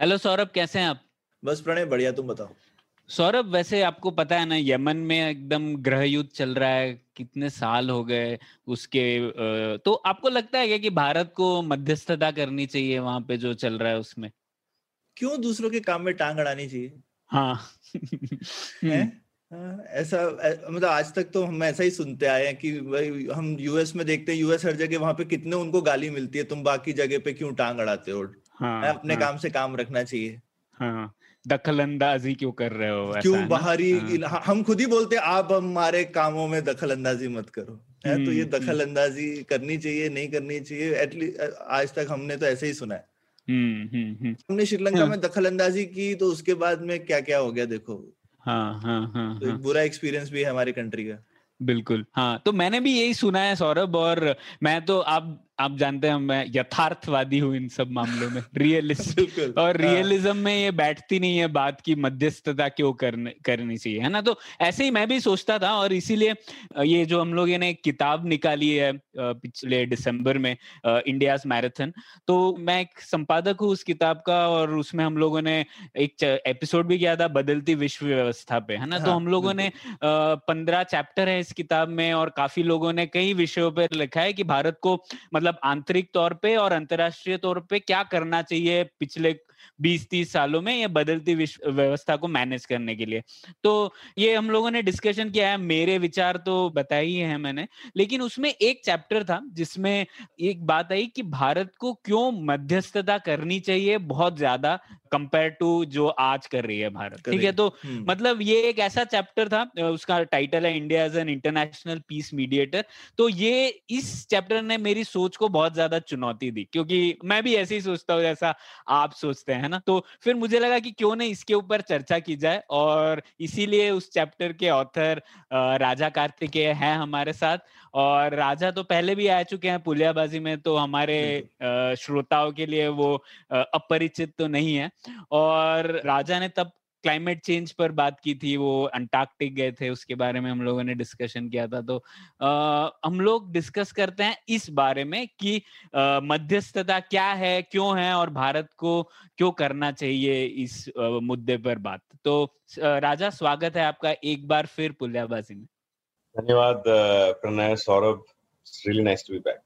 Hello Saurabh कैसे हैं आप? बस प्रणय बढ़िया तुम बताओ। सौरभ वैसे आपको पता है ना यमन में एकदम ग्रह युद्ध चल रहा है कितने साल हो गए उसके तो आपको लगता है क्या कि भारत को मध्यस्थता करनी चाहिए वहाँ पे जो चल रहा है उसमें? क्यों दूसरों के काम में टांग अड़ानी चाहिए? हाँ। हैं? ऐसा मतलब आज तक तो हम ऐसा ही सुनते आए हैं कि भाई हम यूएस में देखते हैं यूएस हर जगह वहाँ पे कितने उनको गाली मिलती है तुम बाकी जगह पे क्यों टांग अड़ाते हो? हाँ अपने हाँ, काम से काम रखना चाहिए। हाँ दखल अंदाजी क्यों कर रहे हो क्यों बाहरी हाँ, हम खुद ही बोलते हैं आप हमारे कामों में दखल अंदाजी मत करो। है तो ये हम्म, दखल अंदाजी करनी चाहिए नहीं करनी चाहिए एटलीस्ट आज तक हमने तो ऐसे ही सुना है। हम्म हम्म हम्म। हमने श्रीलंका हाँ। में दखल अंदाजी की तो उसके बाद में क्या क्या हो गया देखो। हाँ हाँ हाँ तो हाँ। एक बुरा एक्सपीरियंस भी है हमारी कंट्री का। बिल्कुल हाँ तो मैंने भी यही सुना है सौरभ और मैं तो आप आप जानते हैं मैं यथार्थवादी हूँ इन सब मामलों में। रियलिस्ट और हाँ। रियलिज्म में ये बैठती नहीं है बात की मध्यस्थता क्यों करने करनी चाहिए है ना? तो ऐसे ही मैं भी सोचता था और इसीलिए ये जो हम लोगों ने किताब निकाली है पिछले दिसंबर में इंडियाज मैराथन तो मैं एक संपादक हूँ उस किताब का और उसमें हम लोगों ने एक एपिसोड भी किया था बदलती विश्व व्यवस्था पे है ना? तो हाँ, हम लोगों ने पंद्रह चैप्टर है इस किताब में और काफ़ी लोगों ने कई विषयों पर लिखा है कि भारत को मतलब आंतरिक तौर पे और अंतरराष्ट्रीय तौर पे क्या करना चाहिए पिछले 20-30 सालों में ये बदलती विश्व व्यवस्था को मैनेज करने के लिए। तो ये हम लोगों ने डिस्कशन किया है मेरे विचार तो बताए ही है मैंने लेकिन उसमें एक चैप्टर था जिसमें एक बात आई कि भारत को क्यों मध्यस्थता करनी चाहिए बहुत ज़्यादा कंपेयर टू जो आज कर रही है भारत। ठीक है तो हम्म, मतलब ये एक ऐसा चैप्टर था उसका टाइटल है India as an international peace mediator. तो ये इस चैप्टर ने मेरी सोच को बहुत ज़्यादा चुनौती दी क्योंकि मैं भी ऐसे ही सोचता हूँ जैसा आप सोचते हैं। ना? तो फिर मुझे लगा कि क्यों नहीं इसके ऊपर चर्चा की जाए और इसीलिए उस चैप्टर के ऑथर राजा कार्तिकेय हैं हमारे साथ। और राजा तो पहले भी आ चुके हैं पुलियाबाजी में तो हमारे श्रोताओं के लिए वो अपरिचित तो नहीं है। और राजा ने तब क्लाइमेट चेंज पर बात की थी वो अंटार्कटिक गए थे उसके बारे में हम लोगों ने डिस्कशन किया था तो आ, हम लोग डिस्कस करते हैं इस बारे में कि मध्यस्थता क्या है क्यों है और भारत को क्यों करना चाहिए इस अ, मुद्दे पर बात। तो अ, राजा स्वागत है आपका एक बार फिर पुलियाबाजी में। धन्यवाद Pranay Saurabh really nice to be back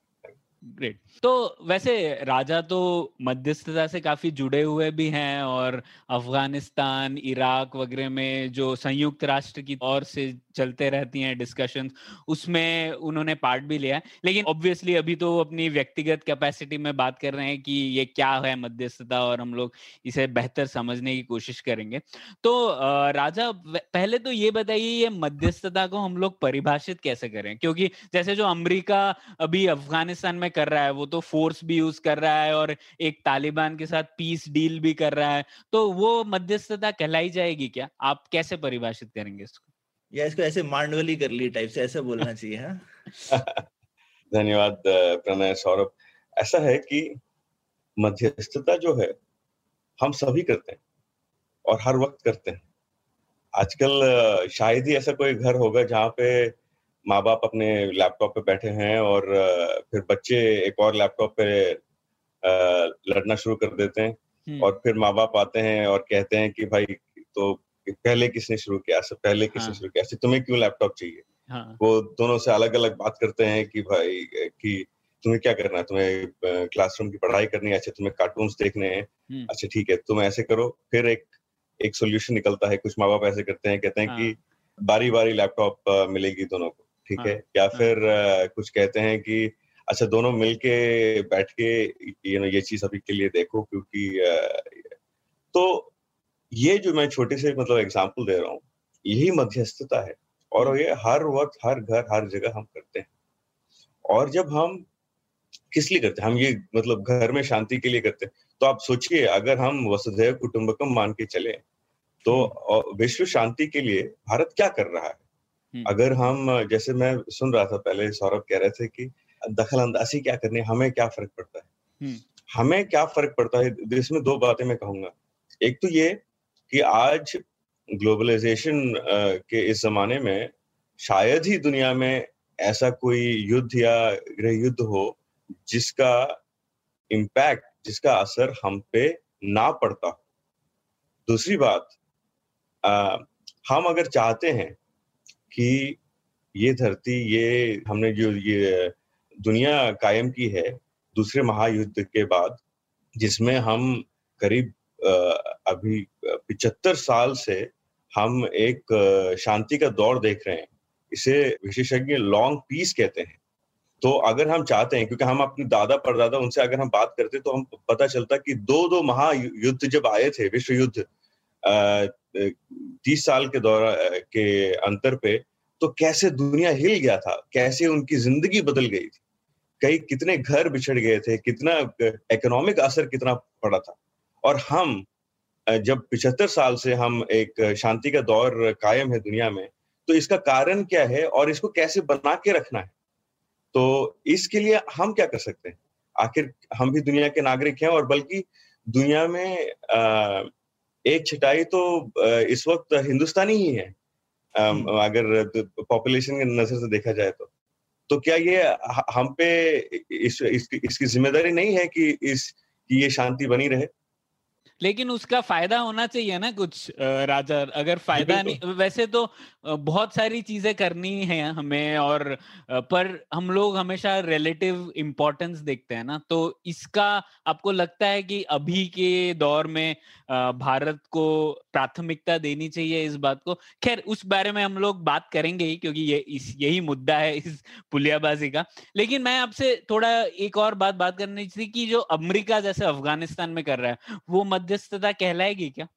great तो वैसे राजा तो मध्यस्थता से काफ़ी जुड़े हुए भी हैं और अफ़गानिस्तान, इराक वगैरह में जो संयुक्त राष्ट्र की ओर से चलते रहती हैं डिस्कशन उसमें उन्होंने पार्ट भी लिया लेकिन ऑब्वियसली अभी तो अपनी व्यक्तिगत कैपेसिटी में बात कर रहे हैं कि ये क्या है मध्यस्थता और हम लोग इसे बेहतर समझने की कोशिश करेंगे। तो राजा, पहले तो ये बताइए ये मध्यस्थता को हम लोग परिभाषित कैसे करें? क्योंकि जैसे जो अमेरिका अभी अफ़गानिस्तान में कर रहा है वो तो फोर्स भी यूज़ कर रहा है और एक तालिबान के साथ पीस डील भी कर रहा है तो वो मध्यस्थता कहलाई जाएगी क्या? आप कैसे परिभाषित करेंगे इसको? या इसको ऐसे मांडवली कर ली टाइप से ऐसे बोलना चाहिए हाँ? धन्यवाद प्रणय सौरभ। ऐसा है कि मध्यस्थता जो है हम सभी करते हैं और हर वक्त करते हैं। आजकल शायद ही ऐसा कोई घर होगा जहाँ पे माँ बाप अपने लैपटॉप पे बैठे हैं और फिर बच्चे एक और लैपटॉप पे लड़ना शुरू कर देते हैं। हम्म, और फिर माँ बाप आते हैं और कहते हैं कि भाई तो पहले किसने शुरू किया? ऐसे पहले किसने हाँ। शुरू किया? ऐसे तुम्हें क्यों लैपटॉप चाहिए? हाँ। वो दोनों से अलग अलग बात करते हैं कि भाई कि तुम्हें क्या करना है? तुम्हें क्लासरूम की पढ़ाई करनी है? अच्छा तुम्हें कार्टून देखने हैं? हम्म, अच्छा ठीक है तुम ऐसे करो। फिर एक एक सोल्यूशन निकलता है। कुछ माँ बाप ऐसे करते हैं कहते हैं हाँ। कि बारी बारी लैपटॉप मिलेगी दोनों को। ठीक है हाँ, या हाँ। फिर कुछ कहते हैं कि अच्छा दोनों मिलके बैठ के यू नो ये चीज़ अभी के लिए देखो क्योंकि तो ये जो मैं छोटे से मतलब एग्ज़ाम्पल दे रहा हूँ यही मध्यस्थता है। और ये हर वक्त हर घर हर जगह हम करते हैं। और जब हम किस लिए करते हैं? हम ये मतलब घर में शांति के लिए करते हैं। तो आप सोचिए अगर हम वसुधैव कुटुंबकम मान के चले तो विश्व शांति के लिए भारत क्या कर रहा है। अगर हम जैसे मैं सुन रहा था पहले सौरभ कह रहे थे कि दखल अंदाजी क्या करनी है हमें क्या फ़र्क पड़ता है? हम्म। हमें क्या फ़र्क पड़ता है? इसमें दो बातें मैं कहूँगा। एक तो ये कि आज ग्लोबलाइजेशन के इस जमाने में शायद ही दुनिया में ऐसा कोई युद्ध या गृह युद्ध हो जिसका इम्पैक्ट जिसका असर हम पे ना पड़ता हो। दूसरी बात आ, हम अगर चाहते हैं कि ये धरती, ये हमने जो ये दुनिया कायम की है, दूसरे महायुद्ध के बाद, जिसमें हम करीब अभी पिचहत्तर साल से हम एक शांति का दौर देख रहे हैं, इसे विशेषज्ञ लॉन्ग पीस कहते हैं। तो अगर हम चाहते हैं, क्योंकि हम अपने दादा परदादा उनसे अगर हम बात करते तो हम पता चलता कि दो दो महायुद्ध जब आए थे विश्व युद्ध तीस साल के दौरा के अंतर पे तो कैसे दुनिया हिल गया था? कैसे उनकी ज़िंदगी बदल गई थी? कई कितने घर बिछड़ गए थे? कितना इकोनॉमिक असर कितना पड़ा था? और हम जब पिछहत्तर साल से हम एक शांति का दौर कायम है दुनिया में तो इसका कारण क्या है और इसको कैसे बना के रखना है? तो इसके लिए हम क्या कर सकते हैं? आखिर हम भी दुनिया के नागरिक हैं और बल्कि दुनिया में एक छटाई तो इस वक्त हिंदुस्तानी ही है। अगर पॉपुलेशन के नज़र से देखा जाए तो तो क्या ये हम पे इस, इस, इसकी ज़िम्मेदारी नहीं है कि इस कि ये शांति बनी रहे लेकिन उसका फ़ायदा होना चाहिए ना कुछ राजा अगर फ़ायदा नहीं वैसे तो बहुत सारी चीज़ें करनी है हमें और पर हम लोग हमेशा रिलेटिव इम्पोर्टेंस देखते हैं ना तो इसका आपको लगता है कि अभी के दौर में भारत को प्राथमिकता देनी चाहिए इस बात को? खैर उस बारे में हम लोग बात करेंगे ही क्योंकि ये इस यही मुद्दा है इस पुलियाबाजी का। लेकिन मैं आपसे थोड़ा एक और बात बात करनी थी कि जो अमेरिका जैसे अफ़गानिस्तान में कर रहा है वो मध्यस्थता कहलाएगी क्या?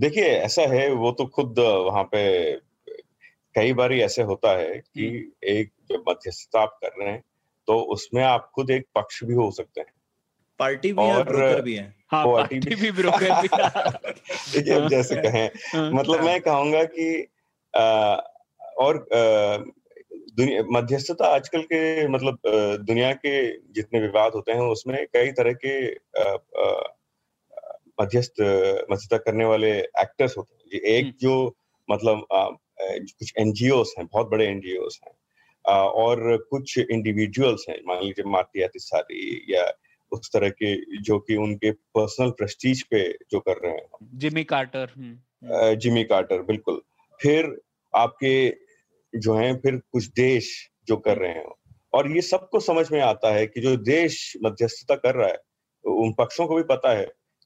देखिए ऐसा है वो तो खुद वहाँ पे कई बार ऐसे होता है कि एक जब मध्यस्थता आप कर रहे हैं तो उसमें आप खुद एक पक्ष भी हो सकते हैं। पार्टी भी और है ब्रोकर भी है। हाँ, पार्टी भी, भी ब्रोकर भी। देखिए जैसे कहें हाँ। मतलब मैं कहूँगा कि आ, और आ, मध्यस्थता आजकल के मतलब दुनिया के जितने विवाद होते हैं उसमें कई तरह के मध्यस्थ मध्यस्थता करने वाले एक्टर्स होते हैं। एक हम्म। जो मतलब कुछ एनजीओ हैं बहुत बड़े एनजीओ हैं और कुछ इंडिविजुअल्स हैं मान लीजिए मार्टी तिसारी या उस तरह के जो कि उनके पर्सनल प्रेस्टीज पे जो कर रहे हैं। जिमी कार्टर जिमी कार्टर बिल्कुल। फिर आपके जो हैं फिर कुछ देश जो कर रहे हैं। और ये सबको समझ में आता है कि जो देश मध्यस्थता कर रहा है उन पक्षों को भी पता है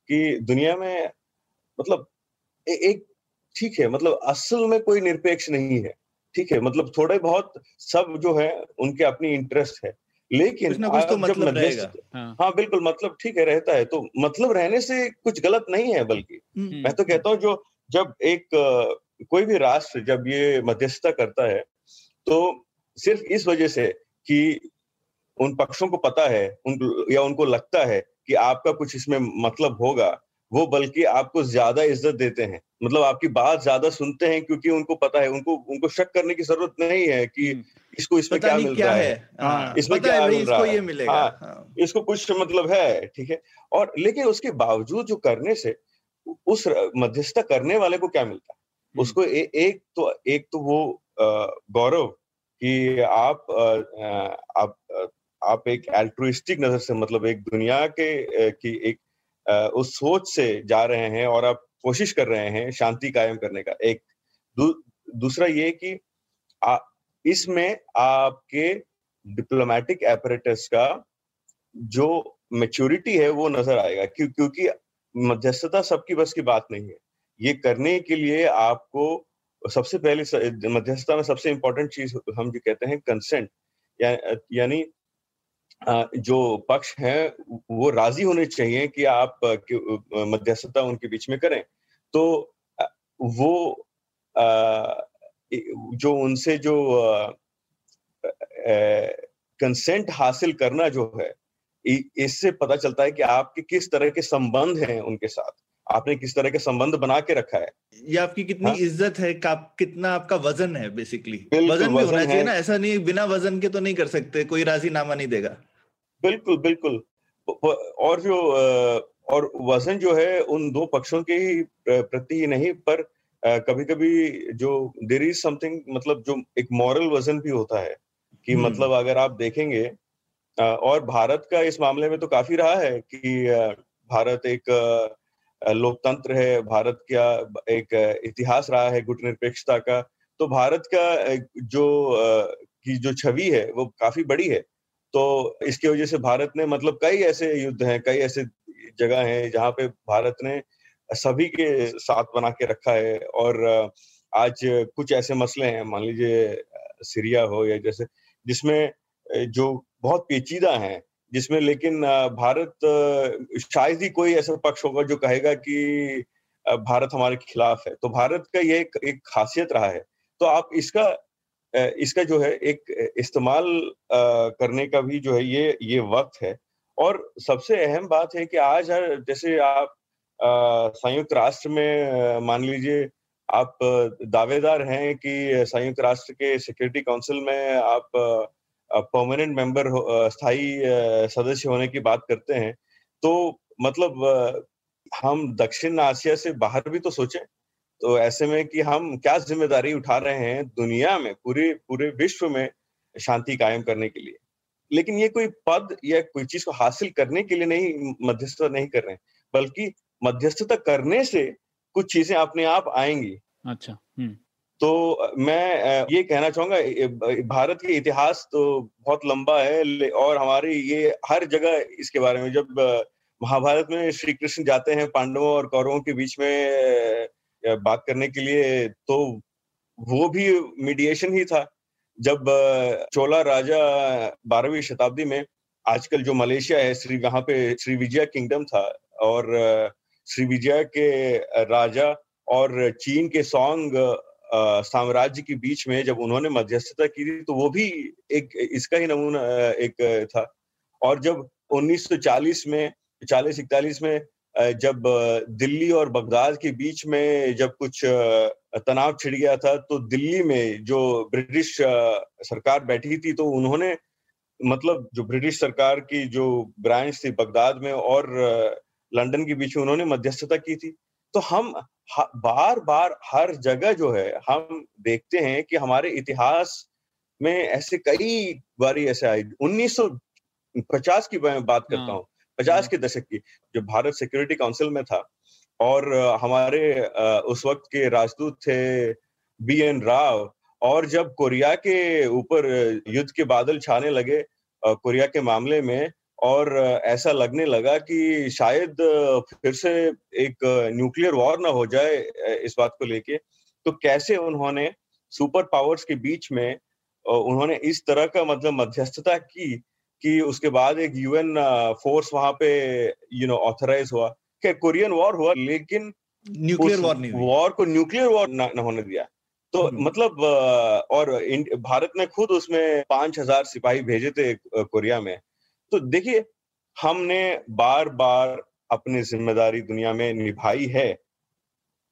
कि दुनिया में मतलब ए, एक ठीक है मतलब असल में कोई निरपेक्ष नहीं है। ठीक है मतलब थोड़े बहुत सब जो है उनके अपनी इंटरेस्ट है। लेकिन कुछ कुछ तो मतलब हाँ।, हाँ बिल्कुल मतलब ठीक है रहता है। तो मतलब रहने से कुछ गलत नहीं है बल्कि। हम्म। मैं तो कहता हूँ जो जब एक कोई भी राष्ट्र जब ये मध्यस्थता करता है तो सिर्फ़ इस वजह से कि उन पक्षों को पता है उन या उनको लगता है कि आपका कुछ इसमें मतलब होगा वो बल्कि आपको ज़्यादा इज़्ज़त देते हैं मतलब आपकी बात ज़्यादा सुनते हैं क्योंकि उनको पता है उनको उनको शक करने की ज़रूरत नहीं है कि हम्म। इसको इसमें क्या मिल क्या रहा है, है। हाँ, इसमें क्या मिल रहा है मिलेगा हाँ, हाँ, इसको कुछ मतलब है ठीक है और लेकिन उसके बावजूद जो करने से उस मध्यस्थता करने वाले को क्या मिलता है। उसको ए, एक तो एक तो वो गौरव कि आप आप आप एक एल्ट्रुइस्टिक नज़र से मतलब एक दुनिया के की एक उस सोच से जा रहे हैं और आप कोशिश कर रहे हैं शांति कायम करने का। एक दू, दूसरा ये कि इसमें आपके डिप्लोमेटिक एपरेटस का जो मेच्योरिटी है वो नज़र आएगा। क्यों क्योंकि मध्यस्थता सबकी बस की बात नहीं है। ये करने के लिए आपको सबसे पहले मध्यस्थता में सबसे इंपॉर्टेंट चीज़ हम जो कहते हैं कंसेंट या, यानी जो पक्ष हैं वो राज़ी होने चाहिए कि आप मध्यस्थता उनके बीच में करें। तो वो जो उनसे जो कंसेंट हासिल करना जो है इससे पता चलता है कि आपके किस तरह के संबंध हैं उनके साथ। आपने किस तरह के संबंध बना के रखा है? ये आपकी कितनी हाँ? इज़्ज़त है का, कितना आपका वज़न है बेसिकली वज़न भी होना चाहिए ना ऐसा नहीं बिना वज़न के तो नहीं कर सकते कोई राज़ी नामा नहीं देगा। बिल्कुल बिल्कुल। और जो और वज़न जो है उन दो पक्षों के ही प्रति ही नहीं पर कभी कभी जो देर इज़ समथिंग मतलब जो एक मॉरल वज़न भी होता है कि हम्म। मतलब अगर आप देखेंगे और भारत का इस मामले में तो काफ़ी रहा है कि भारत एक लोकतंत्र है, भारत का एक इतिहास रहा है गुटनिरपेक्षता का तो भारत का जो की जो छवि है, वो काफ़ी बड़ी है। तो इसकी वजह से भारत ने मतलब कई ऐसे युद्ध हैं, कई ऐसे जगह हैं जहाँ पे भारत ने सभी के साथ बना के रखा है और आज कुछ ऐसे मसले हैं, मान लीजिए सीरिया हो या जैसे, जिसमें जो बहुत पेचीदा हैं जिसमें लेकिन भारत शायद ही कोई ऐसा पक्ष होगा जो कहेगा कि भारत हमारे खिलाफ है। तो भारत का ये एक, एक खासियत रहा है। तो आप इसका इसका जो है एक इस्तेमाल करने का भी जो है ये ये वक्त है। और सबसे अहम बात है कि आज जैसे आप संयुक्त राष्ट्र में मान लीजिए आप दावेदार हैं कि संयुक्त राष्ट्र के सिक्योरिटी काउंसिल में आप परमानेंट मेंबर स्थायी सदस्य होने की बात करते हैं तो मतलब हम दक्षिण एशिया से बाहर भी तो सोचें तो ऐसे में कि हम क्या ज़िम्मेदारी उठा रहे हैं दुनिया में, पूरे पूरे विश्व में शांति कायम करने के लिए लेकिन ये कोई पद या कोई चीज़ को हासिल करने के लिए नहीं मध्यस्थता नहीं कर रहे हैं, बल्कि मध्यस्थता करने से कुछ चीज़ें अपने आप आएँगी अच्छा। तो मैं ये कहना चाहूँगा भारत के इतिहास तो बहुत लंबा है और हमारी ये हर जगह इसके बारे में, जब महाभारत में श्री कृष्ण जाते हैं पांडवों और कौरवों के बीच में बात करने के लिए तो वो भी मीडिएशन ही था। जब चोला राजा बारहवीं शताब्दी में, आजकल जो मलेशिया है, श्री, वहाँ पे श्री विजया किंगडम था, और श्री विजया के राजा और चीन के सॉन्ग साम्राज्य के बीच में जब उन्होंने मध्यस्थता की थी तो वो भी एक, इसका ही नमूना एक था। और जब 1940 में 40 इकतालीस में जब दिल्ली और बगदाद के बीच में जब कुछ तनाव छिड़ गया था तो दिल्ली में जो ब्रिटिश सरकार बैठी थी तो उन्होंने मतलब जो ब्रिटिश सरकार की जो ब्रांच थी बगदाद में और लंदन के बीच में उन्होंने मध्यस्थता की थी। तो हम बार बार हर जगह जो है हम देखते हैं कि हमारे इतिहास में ऐसे कई बारी ऐसे आई 1950 की मैं बात करता हाँ। हूँ पचास के दशक की जो भारत सिक्योरिटी काउंसिल में था और हमारे उस वक्त के राजदूत थे बी एन राव और जब कोरिया के ऊपर युद्ध के बादल छाने लगे कोरिया के मामले में और ऐसा लगने लगा कि शायद फिर से एक न्यूक्लियर वॉर ना हो जाए इस बात को लेके। तो कैसे उन्होंने सुपर पावर्स के बीच में उन्होंने इस तरह का मतलब मध्यस्थता की कि उसके बाद एक यूएन फोर्स वहाँ पे यू नो ऑथराइज हुआ। क्या कोरियन वॉर हुआ लेकिन न्यूक्लियर वॉर नहीं वॉर को न्यूक्लियर वॉर न होने दिया। तो हम्म। मतलब और भारत ने खुद उसमें पाँच हज़ार सिपाही भेजे थे कोरिया में। तो देखिए हमने बार बार अपनी ज़िम्मेदारी दुनिया में निभाई है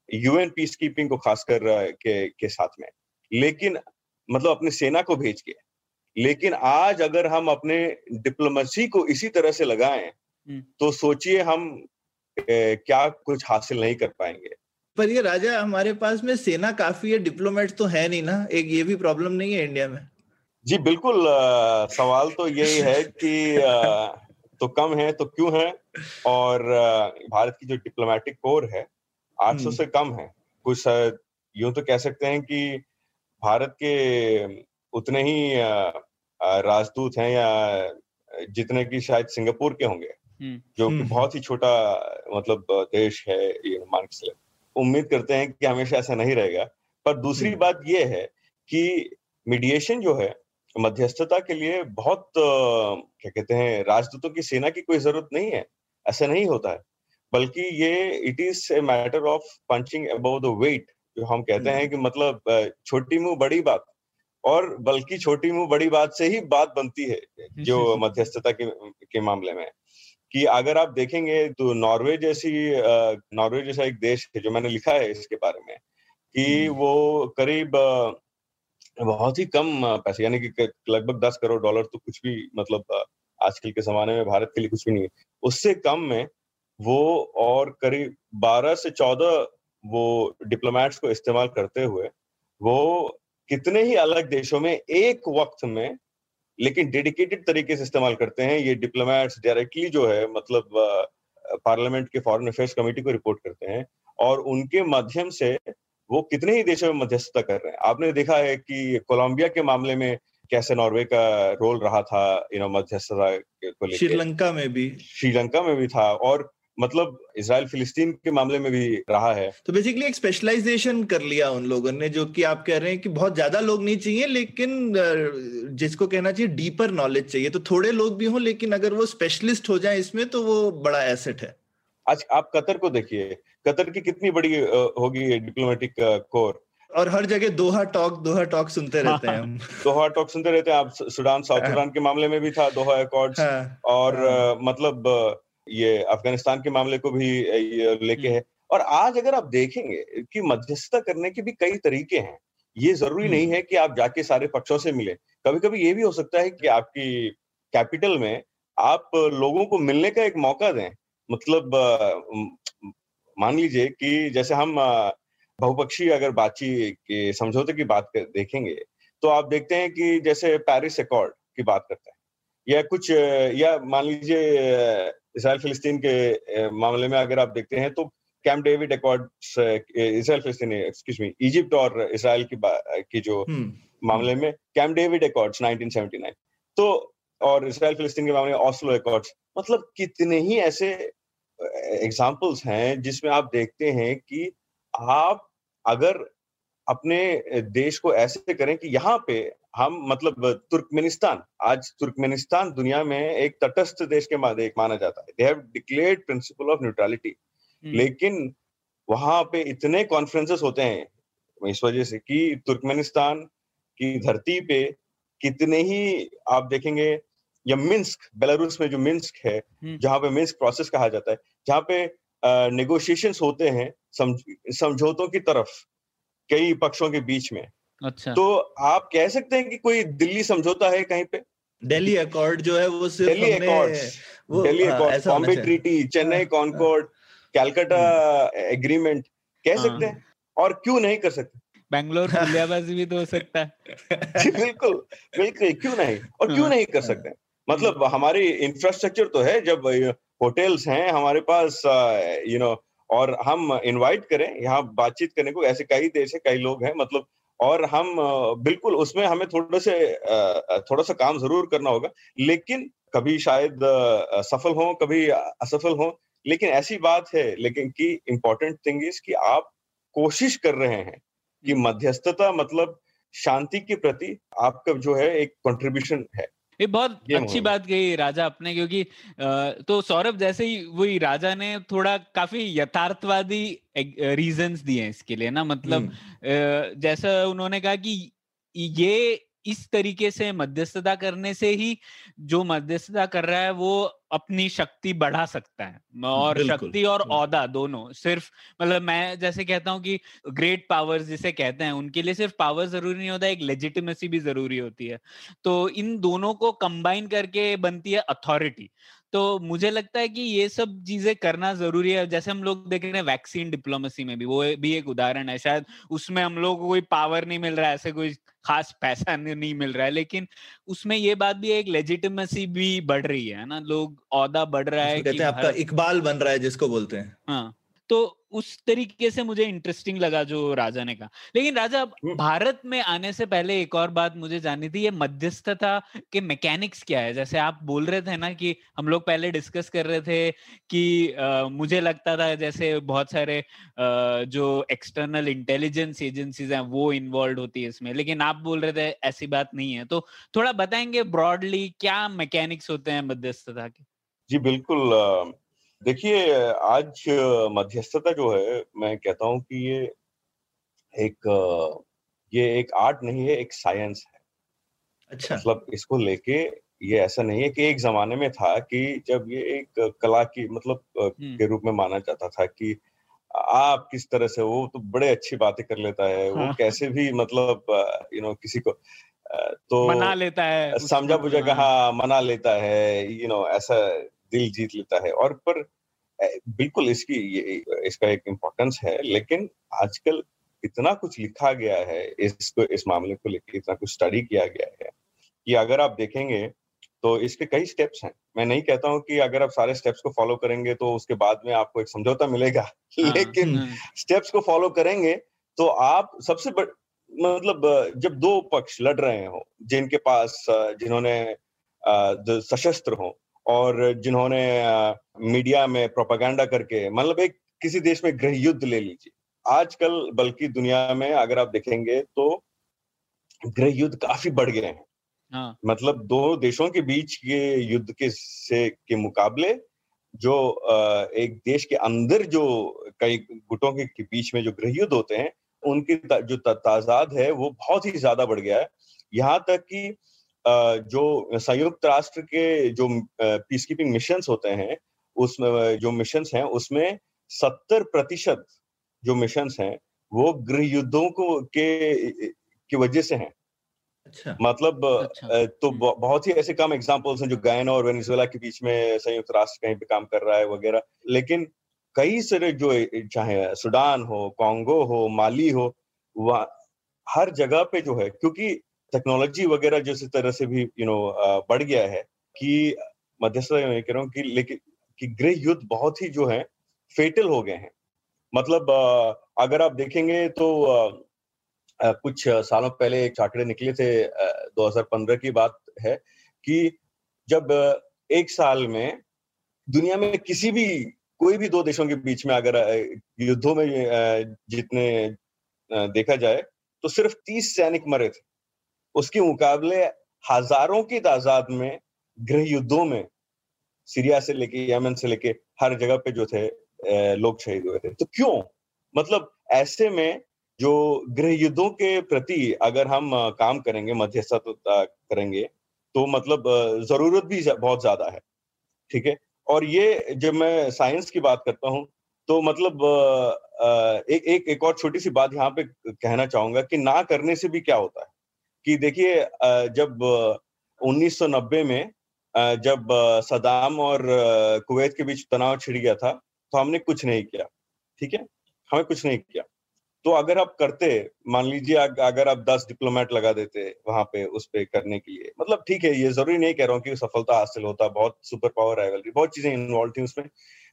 यूएन पीस कीपिंग को खासकर के के साथ में। लेकिन मतलब अपनी सेना को भेज के। लेकिन आज अगर हम अपने डिप्लोमेसी को इसी तरह से लगाएँ हम्म। तो सोचिए हम ए, क्या कुछ हासिल नहीं कर पाएँगे। पर ये राजा हमारे पास में सेना काफ़ी है डिप्लोमेट तो है नहीं ना? एक ये भी प्रॉब्लम नहीं है इंडिया में। जी बिल्कुल आ, सवाल तो यही है कि आ, तो कम है तो क्यों है और भारत की जो डिप्लोमेटिक कोर है 800 हम्म। से कम है कुछ यूँ तो कह सकते हैं कि भारत के उतने ही राजदूत हैं या जितने की शायद सिंगापुर के होंगे हम्म। जो कि हम्म। बहुत ही छोटा मतलब देश है ये मान के उम्मीद करते हैं कि हमेशा ऐसा नहीं रहेगा पर दूसरी। बात यह है कि मीडिएशन जो है मध्यस्थता के लिए बहुत क्या कहते हैं राजदूतों की सेना की कोई ज़रूरत नहीं है। ऐसा नहीं होता है। बल्कि ये it is a matter of punching above the weight जो हम कहते हैं कि मतलब छोटी मुँह बड़ी बात। और बल्कि छोटी मुँह बड़ी बात से ही बात बनती है जो मध्यस्थता के के मामले में। कि अगर आप देखेंगे तो नॉर्वे जैसी नॉर्वे जैसा एक देश है जो मैंने लिखा है इसके बारे में कि हम्म। वो करीब बहुत ही कम पैसे, यानी कि लगभग दस करोड़ डॉलर तो कुछ भी मतलब आजकल के जमाने में भारत के लिए कुछ भी नहीं है। उससे कम में वो और करीब बारह से चौदह वो डिप्लोमेट्स को इस्तेमाल करते हुए वो कितने ही अलग देशों में एक वक्त में, लेकिन डेडिकेटेड तरीके से इस्तेमाल करते हैं। ये डिप्लोमेट्स डायरेक्टली जो है मतलब पार्लियामेंट के फॉरेन अफेयर्स कमेटी को रिपोर्ट करते हैं और उनके माध्यम से वो कितने ही देशों में मध्यस्थता कर रहे हैं। आपने देखा है कि कोलंबिया के मामले में कैसे नॉर्वे का रोल रहा था यू नो मध्यस्थता को लेकर श्रीलंका में भी। श्रीलंका में भी था और मतलब इसराइल फिलिस्तीन के मामले में भी रहा है। तो बेसिकली एक स्पेशलाइजेशन कर लिया उन लोगों ने जो कि आप कह रहे हैं कि बहुत ज़्यादा लोग नहीं चाहिए लेकिन जिसको कहना चाहिए डीपर नॉलेज चाहिए। तो थोड़े लोग भी हों लेकिन अगर वो स्पेशलिस्ट हो जाए इसमें तो वो बड़ा एसेट है। आज आप कतर को देखिए कतर की कितनी बड़ी होगी डिप्लोमेटिक कोर और हर जगह दोहा टॉक दोहा टॉक सुनते रहते हैं हम दोहा टॉक सुनते रहते हैं आप सुडान साउथ हाँ। सुडान के मामले में भी था दोहा अकॉर्ड्स हाँ। और हाँ। मतलब ये अफ़गानिस्तान के मामले को भी लेके हम्म। है और आज अगर आप देखेंगे कि मध्यस्थता करने के भी कई तरीके हैं ये ज़रूरी नहीं हम्म। है कि आप जाके सारे पक्षों से मिले कभी कभी ये भी हो सकता है कि आपकी कैपिटल में आप लोगों को मिलने का एक मौका दें मतलब मान लीजिए कि जैसे हम बहुपक्षीय अगर बातचीत के समझौते की बात कर, देखेंगे तो आप देखते हैं कि जैसे पेरिस अकॉर्ड की बात करते हैं या कुछ या मान लीजिए इसराइल फिलिस्तीन के मामले में अगर आप देखते हैं तो कैम्प डेविड अकॉर्ड इसराइल फिलिस्तीन एक्सक्यूज मी इजिप्ट और इसराइल की की जो हम्म। मामले में कैम्प डेविड अकॉर्ड्स 1979 तो और इसराइल फिलिस्तीन के मामले में ऑस्लो अकॉर्ड्स मतलब कितने ही ऐसे एग्जांपल्स हैं जिसमें आप देखते हैं कि आप अगर अपने देश को ऐसे करें कि यहाँ पे हम मतलब तुर्कमेनिस्तान आज तुर्कमेनिस्तान दुनिया में एक तटस्थ देश के एक माना जाता है। They have declared principle of neutrality लेकिन वहाँ पे इतने कॉन्फ्रेंसेस होते हैं इस वजह से कि तुर्कमेनिस्तान की धरती पे कितने ही आप देखेंगे या मिन्स्क बेलारूस में जो मिन्स्क है हम्म। जहाँ पे मिन्स्क प्रोसेस कहा जाता है जहाँ पे नेगोशिएशंस होते हैं समझौतों की तरफ़ कई पक्षों के बीच में। अच्छा। तो आप कह सकते हैं कि कोई दिल्ली समझौता है कहीं पे? दिल्ली अकॉर्ड जो है वो सिर्फ़ Delhi accord Delhi accord Bombay treaty Chennai concord Calcutta agreement कह हाँ। सकते हैं और क्यों नहीं कर सकते? बैंगलोर भी तो हो सकता है। बिल्कुल बिल्कुल क्यों नहीं? और क्यों हाँ। नहीं कर सकते? मतलब हमारी इंफ्रास्ट्रक्चर तो है, जब होटल्स हैं हमारे पास यू नो और हम इनवाइट करें, यहाँ बातचीत करने को, ऐसे कई देश है, कई लोग हैं मतलब और हम बिल्कुल उसमें हमें थोड़ा से थोड़ा सा काम ज़रूर करना होगा, लेकिन कभी शायद सफल हो, कभी असफल हो, लेकिन ऐसी बात है, लेकिन की इम्पोर्टेंट थिंग इज़ कि आप कोशिश कर रहे हैं कि। मध्यस्थता मतलब शांति के प्रति आपका जो है एक कंट्रीब्यूशन है ये बहुत अच्छी बात कही राजा अपने क्योंकि तो सौरभ जैसे ही वही राजा ने थोड़ा काफ़ी यथार्थवादी रीजंस दिए इसके लिए ना मतलब हम्म। जैसा उन्होंने कहा कि ये इस तरीके से मध्यस्थता करने से ही जो मध्यस्थता कर रहा है वो अपनी शक्ति बढ़ा सकता है। और शक्ति और औदा दोनों सिर्फ़ मतलब मैं जैसे कहता हूँ कि ग्रेट पावर्स जिसे कहते हैं उनके लिए सिर्फ़ पावर ज़रूरी नहीं होता एक लेजिटिमेसी भी ज़रूरी होती है। तो इन दोनों को कंबाइन करके बनती है अथॉरिटी तो मुझे लगता है कि ये सब चीज़ें करना ज़रूरी है। जैसे हम लोग देख रहे हैं वैक्सीन डिप्लोमेसी में भी वो भी एक उदाहरण है। शायद उसमें हम लोग को कोई पावर नहीं मिल रहा है ऐसे कोई खास पैसा नहीं मिल रहा है। लेकिन उसमें ये बात भी एक लेजिटिमेसी भी बढ़ रही है ना? लोग औदा बढ़ रहा है कहते हैं आपका इकबाल बन रहा है जिसको बोलते हैं। हाँ। तो उस तरीके से मुझे इंटरेस्टिंग लगा जो राजा ने कहा। लेकिन राजा। भारत में आने से पहले एक और बात मुझे जाननी थी ये मध्यस्थता के मैकेनिक्स क्या है? जैसे आप बोल रहे थे ना कि हम लोग पहले डिस्कस कर रहे थे कि आ, मुझे लगता था जैसे बहुत सारे आ, जो एक्सटर्नल इंटेलिजेंस एजेंसीज हैं वो इन्वॉल्व होती है इसमें। लेकिन आप बोल रहे थे ऐसी बात नहीं है। तो थोड़ा बताएँगे ब्रॉडली क्या मैकेनिक्स होते हैं मध्यस्थता के? जी बिल्कुल देखिए आज मध्यस्थता जो है मैं कहता हूँ कि ये एक ये एक आर्ट नहीं है एक साइंस है अच्छा मतलब इसको लेके ये ऐसा नहीं है कि एक जमाने में था कि जब ये एक कला की मतलब। के रूप में माना जाता था कि आप किस तरह से वो तो बड़े अच्छी बातें कर लेता है हाँ। वो। कैसे भी मतलब यू नो किसी को तो मना लेता है समझा बुझा हाँ। हाँ मना लेता है यू नो ऐसा दिल जीत लेता है। और पर बिल्कुल इसकी ये इसका एक इम्पोर्टेंस है लेकिन आजकल इतना कुछ लिखा गया है इसको इस मामले को लेकर इतना कुछ स्टडी किया गया है कि अगर आप देखेंगे तो इसके कई स्टेप्स हैं। मैं नहीं कहता हूँ कि अगर आप सारे स्टेप्स को फॉलो करेंगे तो उसके बाद में आपको एक समझौता मिलेगा। हाँ, लेकिन हाँ, स्टेप्स को फॉलो करेंगे तो आप सबसे बड़ मतलब जब दो पक्ष लड़ रहे हो जिनके पास जिन्होंने सशस्त्र हो और जिन्होंने मीडिया में प्रोपागेंडा करके मतलब एक किसी देश में गृह युद्ध ले लीजिए। आजकल बल्कि दुनिया में अगर आप देखेंगे तो गृह युद्ध काफ़ी बढ़ गए हैं। हाँ, मतलब दो देशों के बीच के युद्ध के से के मुकाबले जो एक देश के अंदर जो कई गुटों के, के बीच में जो गृह युद्ध होते हैं उनकी जो तादाद है वो बहुत ही ज़्यादा बढ़ गया है। यहाँ तक कि जो संयुक्त राष्ट्र के जो पीस कीपिंग मिशंस होते हैं उसमें जो मिशन हैं उसमें सत्तर प्रतिशत जो मिशंस हैं वो गृह युद्धों को के की वजह से हैं। अच्छा। मतलब अच्छा, तो हम्म। बहुत ही ऐसे कम एग्जांपल्स हैं जो गायना और वेनेजुएला के बीच में संयुक्त राष्ट्र कहीं पे काम कर रहा है वगैरह। लेकिन कई सारे जो चाहे सुडान हो कॉन्गो हो माली हो वह हर जगह पे जो है क्योंकि टेक्नोलॉजी वगैरह जिस तरह से भी यू नो बढ़ गया है कि मध्यस्थता मैं कह रहा हूँ कि लेकिन कि गृह युद्ध बहुत ही जो है फेटल हो गए हैं। मतलब अगर आप देखेंगे तो कुछ सालों पहले एक आंकड़े निकले थे अ, 2015 की बात है कि जब एक साल में दुनिया में किसी भी कोई भी दो देशों के बीच में अगर युद्धों में जितने देखा जाए तो सिर्फ़ 30 सैनिक मरे थे। उसके मुकाबले हज़ारों की तादाद में गृह युद्धों में सीरिया से लेके यमन से लेके हर जगह पे जो थे लोग शहीद हुए थे। तो क्यों? मतलब ऐसे में जो गृह युद्धों के प्रति अगर हम काम करेंगे, मध्यस्थता करेंगे तो मतलब ज़रूरत भी बहुत ज़्यादा है। ठीक है? और ये जब मैं साइंस की बात करता हूँ तो मतलब एक एक एक और छोटी सी बात यहाँ पे कहना चाहूँगा कि ना करने से भी क्या होता है? कि देखिए जब अ, 1990 में जब सदाम और कुवैत के बीच तनाव छिड़ गया था तो हमने कुछ नहीं किया ठीक है? हमें कुछ नहीं किया। तो अगर आप करते मान लीजिए अगर आप दस डिप्लोमेट लगा देते वहाँ पे उस पे करने के लिए मतलब ठीक है ये ज़रूरी नहीं कह रहा हूँ कि सफलता हासिल होता बहुत सुपर पावर राइवलरी बहुत चीज़ें इन्वॉल्व थी उसमें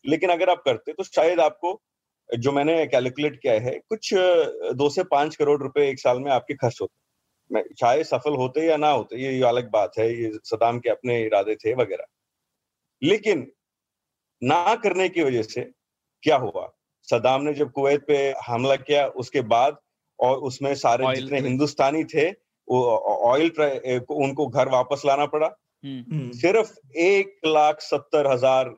लेकिन अगर आप करते तो शायद आपको जो मैंने कैलकुलेट किया है कुछ दो से पाँच करोड़ रुपए एक साल में आपके खर्च होते। चाहे सफल होते या ना होते ये ये अलग बात है ये सदाम के अपने इरादे थे वगैरह। लेकिन ना करने की वजह से क्या हुआ? सदाम ने जब कुवैत पे हमला किया उसके बाद और उसमें सारे जितने हिंदुस्तानी थे ऑयल उनको घर वापस लाना पड़ा। हम्म, हम्म, सिर्फ़ एक लाख सत्तर हज़ार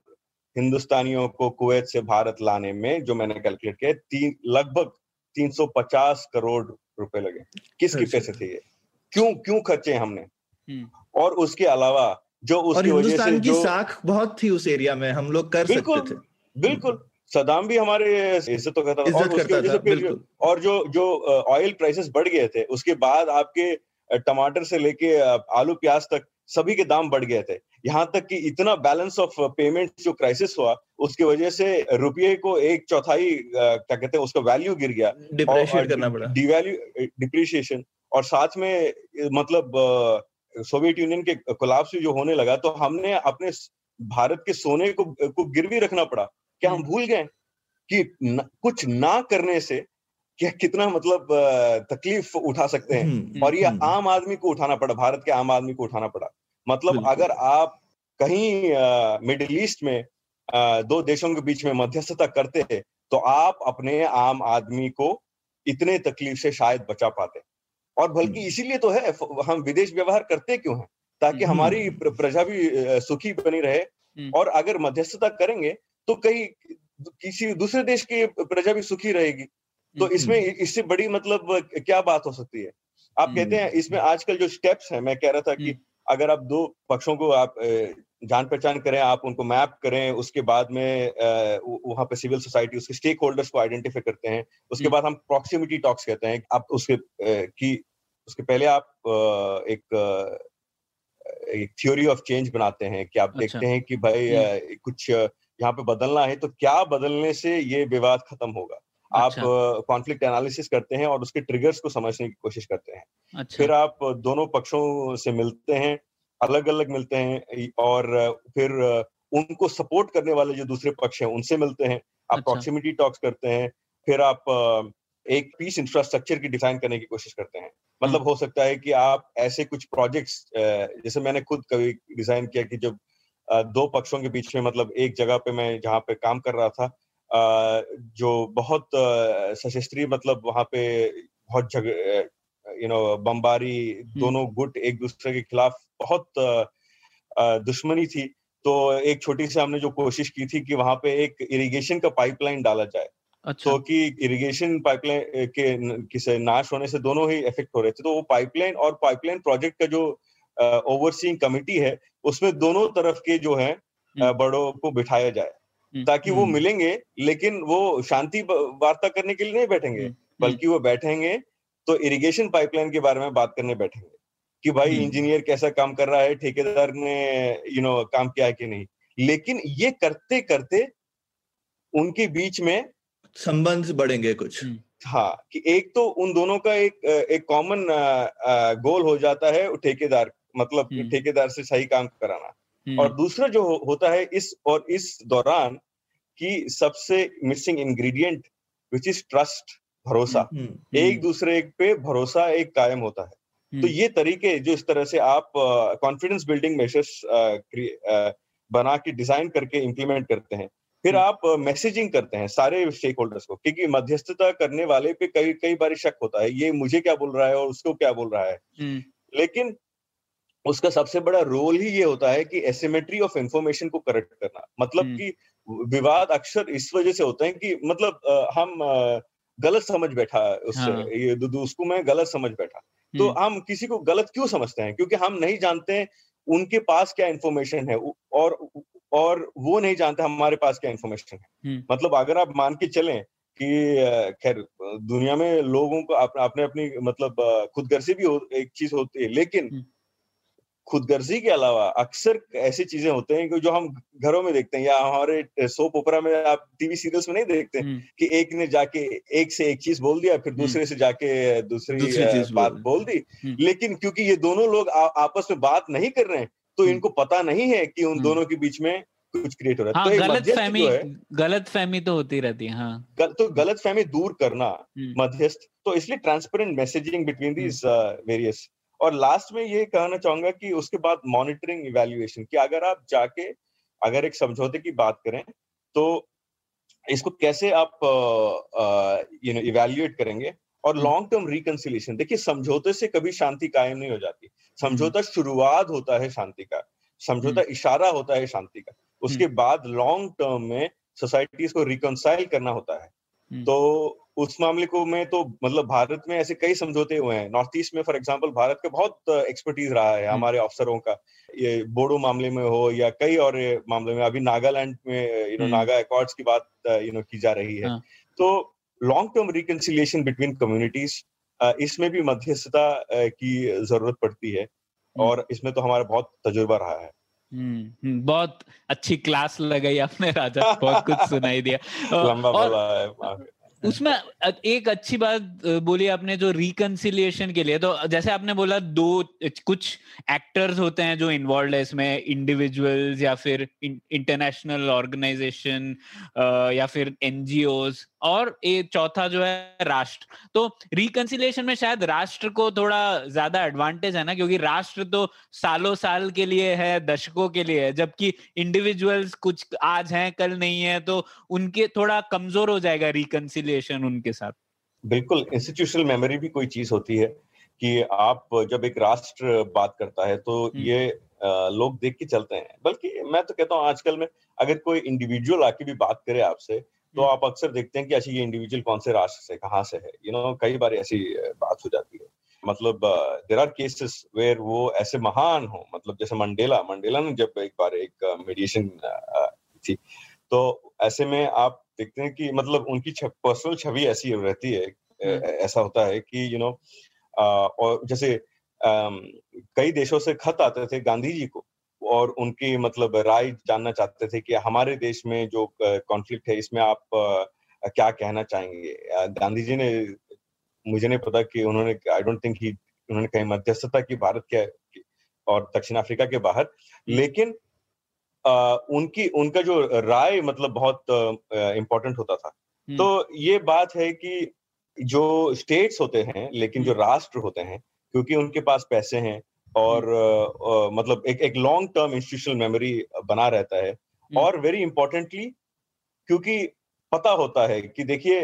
हिंदुस्तानियों को कुवैत से भारत लाने में जो मैंने कैलकुलेट किया तीन लगभग 350 करोड़ रुपए लगे। किसके खर्चे पैसे थे ये? क्यों क्यों खर्चे हमने? हम्म, और उसके अलावा जो उसकी वजह से की जो साख बहुत थी उस एरिया में हम लोग कर बिल्कुल सकते थे। बिल्कुल। सदाम भी हमारे इज़्ज़त तो करता था। और उसकी करता वजह था से और जो जो ऑयल प्राइसेस बढ़ गए थे उसके बाद आपके टमाटर से लेके आलू प्याज तक सभी के दाम बढ़ गए थे। यहाँ तक कि इतना बैलेंस ऑफ़ पेमेंट जो क्राइसिस हुआ उसकी वजह से रुपये को एक चौथाई क्या कहते हैं उसका वैल्यू गिर गया। डिप्रेशिएट करना पड़ा। डिवैल्यू डिप्रिशिएशन और साथ में मतलब सोवियत यूनियन के कोलाप्स जो होने लगा तो हमने अपने भारत के सोने को को गिरवी रखना पड़ा। क्या हम हम्म। भूल गए कि न, कुछ ना करने से क्या कितना मतलब तकलीफ़ उठा सकते हैं? हम्म, और ये हम्म, आम आदमी को उठाना पड़ा भारत के आम आदमी को उठाना पड़ा। मतलब अगर आप कहीं मिडिल ईस्ट में अ, दो देशों के बीच में मध्यस्थता करते हैं तो आप अपने आम आदमी को इतने तकलीफ़ से शायद बचा पाते। और बल्कि हम्म। इसीलिए तो है हम विदेश व्यवहार करते क्यों हैं? ताकि हम्म। हमारी प्रजा भी सुखी बनी रहे हम्म। और अगर मध्यस्थता करेंगे तो कहीं किसी दूसरे देश की प्रजा भी सुखी रहेगी। तो इसमें इससे बड़ी मतलब क्या बात हो सकती है? आप कहते हैं इसमें आजकल जो स्टेप्स हैं मैं कह रहा था कि अगर आप दो पक्षों को आप जान पहचान करें आप उनको मैप करें उसके बाद में वहाँ पे सिविल सोसाइटी उसके स्टेक होल्डर्स को आइडेंटिफाई करते हैं उसके बाद हम प्रॉक्सिमिटी टॉक्स कहते हैं आप उसके की उसके पहले आप एक एक थ्योरी ऑफ़ चेंज बनाते हैं कि आप अच्छा। देखते हैं कि भाई कुछ यहाँ पे बदलना है तो क्या बदलने से ये विवाद खत्म होगा। आप कॉन्फ्लिक्ट एनालिसिस करते हैं और उसके ट्रिगर्स को समझने की कोशिश करते हैं अच्छा। फिर आप दोनों पक्षों से मिलते हैं अलग अलग मिलते हैं और फिर उनको सपोर्ट करने वाले जो दूसरे पक्ष हैं उनसे मिलते हैं आप प्रॉक्सिमिटी अच्छा। टॉक्स करते हैं फिर आप एक पीस इंफ्रास्ट्रक्चर की डिफाइन करने की कोशिश करते हैं मतलब हम्म। हो सकता है कि आप ऐसे कुछ प्रोजेक्ट्स जैसे मैंने खुद कभी डिज़ाइन किया कि जब दो पक्षों के बीच में मतलब एक जगह पे मैं जहाँ पे काम कर रहा था जो बहुत सशस्त्री मतलब वहाँ पे बहुत जग यू नो बमबारी दोनों गुट एक दूसरे के खिलाफ बहुत दुश्मनी थी। तो एक छोटी सी हमने जो कोशिश की थी कि वहाँ पे एक इरिगेशन का पाइपलाइन डाला जाए। अच्छा। तो कि इरिगेशन पाइपलाइन के किसे नाश होने से दोनों ही इफ़ेक्ट हो रहे थे। तो वो पाइपलाइन और पाइपलाइन प्रोजेक्ट का जो ओवरसीइंग कमिटी है उसमें दोनों तरफ़ के जो है बड़ों को बिठाया जाए। ताकि वो हम्म। मिलेंगे लेकिन वो शांति वार्ता करने के लिए नहीं बैठेंगे हम्म, बल्कि वो बैठेंगे तो इरिगेशन पाइपलाइन के बारे में बात करने बैठेंगे कि भाई इंजीनियर कैसा काम कर रहा है ठेकेदार ने यू नो काम किया है कि नहीं। लेकिन ये करते करते उनके बीच में संबंध बढ़ेंगे कुछ। हाँ कि एक तो उन दोनों का एक एक कॉमन गोल हो जाता है ठेकेदार मतलब ठेकेदार से सही काम कराना। और हम्म। दूसरा जो होता है इस और इस दौरान कि सबसे missing ingredient which is trust भरोसा। हम्म, हम्म, एक दूसरे पे भरोसा एक कायम होता है। तो ये तरीके जो इस तरह से आप कॉन्फिडेंस बिल्डिंग मेजर्स बना के डिज़ाइन करके इम्प्लीमेंट करते हैं। फिर आप मैसेजिंग करते हैं सारे स्टेक होल्डर्स को क्योंकि मध्यस्थता करने वाले पे कई कई बार शक होता है ये मुझे क्या बोल रहा है और उसको क्या बोल रहा है। लेकिन उसका सबसे बड़ा रोल ही ये होता है कि एसिमेट्री ऑफ़ इंफॉर्मेशन को करेक्ट करना मतलब हम्म। कि विवाद अक्सर इस वजह से होते हैं कि मतलब हम गलत समझ बैठा उससे हाँ। ये उसको मैं गलत समझ बैठा तो हम्म। हम किसी को गलत क्यों समझते हैं क्योंकि हम नहीं जानते उनके पास क्या इन्फॉर्मेशन है और और वो नहीं जानते हमारे पास क्या इन्फॉर्मेशन है हम्म। मतलब अगर आप मान के चलें कि खैर दुनिया में लोगों को अपने अपनी मतलब खुदगर्जी भी हो, एक चीज़ होती है लेकिन खुदगर्जी के अलावा अक्सर ऐसी चीज़ें होते हैं जो हम घरों में देखते हैं या हमारे सोप ओपरा में आप टीवी सीरियल्स में नहीं देखते हम्म। कि एक ने जाके एक से एक चीज़ बोल दिया फिर हम्म। दूसरे से जाके दूसरी, दूसरी बात बोल दी। हम्म। लेकिन क्योंकि ये दोनों लोग आ, आपस में बात नहीं कर रहे हैं तो इनको पता नहीं है कि उन दोनों के बीच में कुछ क्रिएट हो रहा है। हाँ, तो गलत फहमी गलत फहमी तो होती रहती है हाँ। गल, तो गलत फहमी दूर करना मध्यस्थ। तो इसलिए transparent messaging between these various और लास्ट में ये कहना चाहूँगा कि उसके बाद मॉनिटरिंग इवेल्युएशन कि अगर आप जाके अगर एक समझौते की बात करें तो इसको कैसे आप यू नो इवेल्युएट करेंगे और लॉन्ग टर्म रिकन्सिलेशन देखिए समझौते से कभी शांति कायम नहीं हो जाती समझौता हम्म। शुरुआत होता है शांति का समझौता हम्म। इशारा होता है शांति का उसके हम्म। बाद लॉन्ग टर्म में सोसाइटीज को रिकनसाइल करना होता है तो उस मामले को में तो मतलब भारत में ऐसे कई समझौते हुए हैं। नॉर्थ ईस्ट में फॉर एग्जांपल भारत का बहुत एक्सपर्टीज रहा है हमारे अफसरों का। ये बोडो मामले में हो या कई और मामले में अभी नागालैंड में यू नो नागा अकॉर्ड्स की बात यू नो की जा रही है। हाँ. तो long term reconciliation between communities इसमें भी मध्यस्थता की ज़रूरत पड़ती है और इसमें तो हमारा बहुत तजुर्बा रहा है। हम्म बहुत अच्छी क्लास लगाई आपने राजा बहुत कुछ सुनाई दिया। लंबा और, उसमें एक अच्छी बात बोली आपने जो रिकन्सिलियेशन के लिए। तो जैसे आपने बोला, दो, कुछ एक्टर्स होते हैं जो इन्वॉल्व है इसमें इंडिविजुअल्स या फिर इंटरनेशनल ऑर्गेनाइजेशन या फिर एनजीओज और एक चौथा जो है, राष्ट्र। तो रिकन्सिलेशन में शायद राष्ट्र को थोड़ा ज़्यादा एडवांटेज है ना, क्योंकि राष्ट्र तो सालों साल के लिए है, दशकों के लिए है, जबकि इंडिविजुअल्स कुछ आज हैं, कल नहीं है तो उनके थोड़ा कमज़ोर हो जाएगा रिकन्सिलेशन उनके साथ? बिल्कुल इंस्टीट्यूशनल मेमोरी भी कोई चीज़ होती है कि आप जब एक राष्ट्र बात करता है तो हम्म। ये लोग देख के चलते हैं। बल्कि मैं तो कहता हूँ आजकल में अगर कोई इंडिविजुअल आके भी बात करे आपसे तो आप अक्सर देखते हैं कि अच्छा ये इंडिविजुअल कौन से राष्ट्र से कहाँ से है? यू you नो know, कई बार ऐसी बात हो जाती है। मतलब देर आर केसेस वेयर वो ऐसे महान हो मतलब जैसे मंडेला मंडेला ने जब एक बार एक मेडिएशन थी तो ऐसे में आप देखते हैं कि मतलब उनकी पर्सनल छवि ऐसी रहती है। ऐसा होता है कि यू you नो know, और जैसे कई देशों से खत आते थे गांधी जी को और उनकी मतलब राय जानना चाहते थे कि हमारे देश में जो कॉन्फ्लिक्ट है इसमें आप क्या कहना चाहेंगे गांधी जी ने मुझे नहीं पता कि उन्होंने आई डोंट थिंक ही उन्होंने कहीं मध्यस्थता की भारत के और दक्षिण अफ्रीका के बाहर। लेकिन उनकी उनका जो राय मतलब बहुत इम्पोर्टेंट होता था हम्म। तो ये बात है कि जो स्टेट्स होते हैं लेकिन जो हम्म। राष्ट्र होते हैं क्योंकि उनके पास पैसे हैं और आ, मतलब एक एक लॉन्ग टर्म इंस्टीट्यूशनल मेमोरी बना रहता है और वेरी इंपॉर्टेंटली क्योंकि पता होता है कि देखिए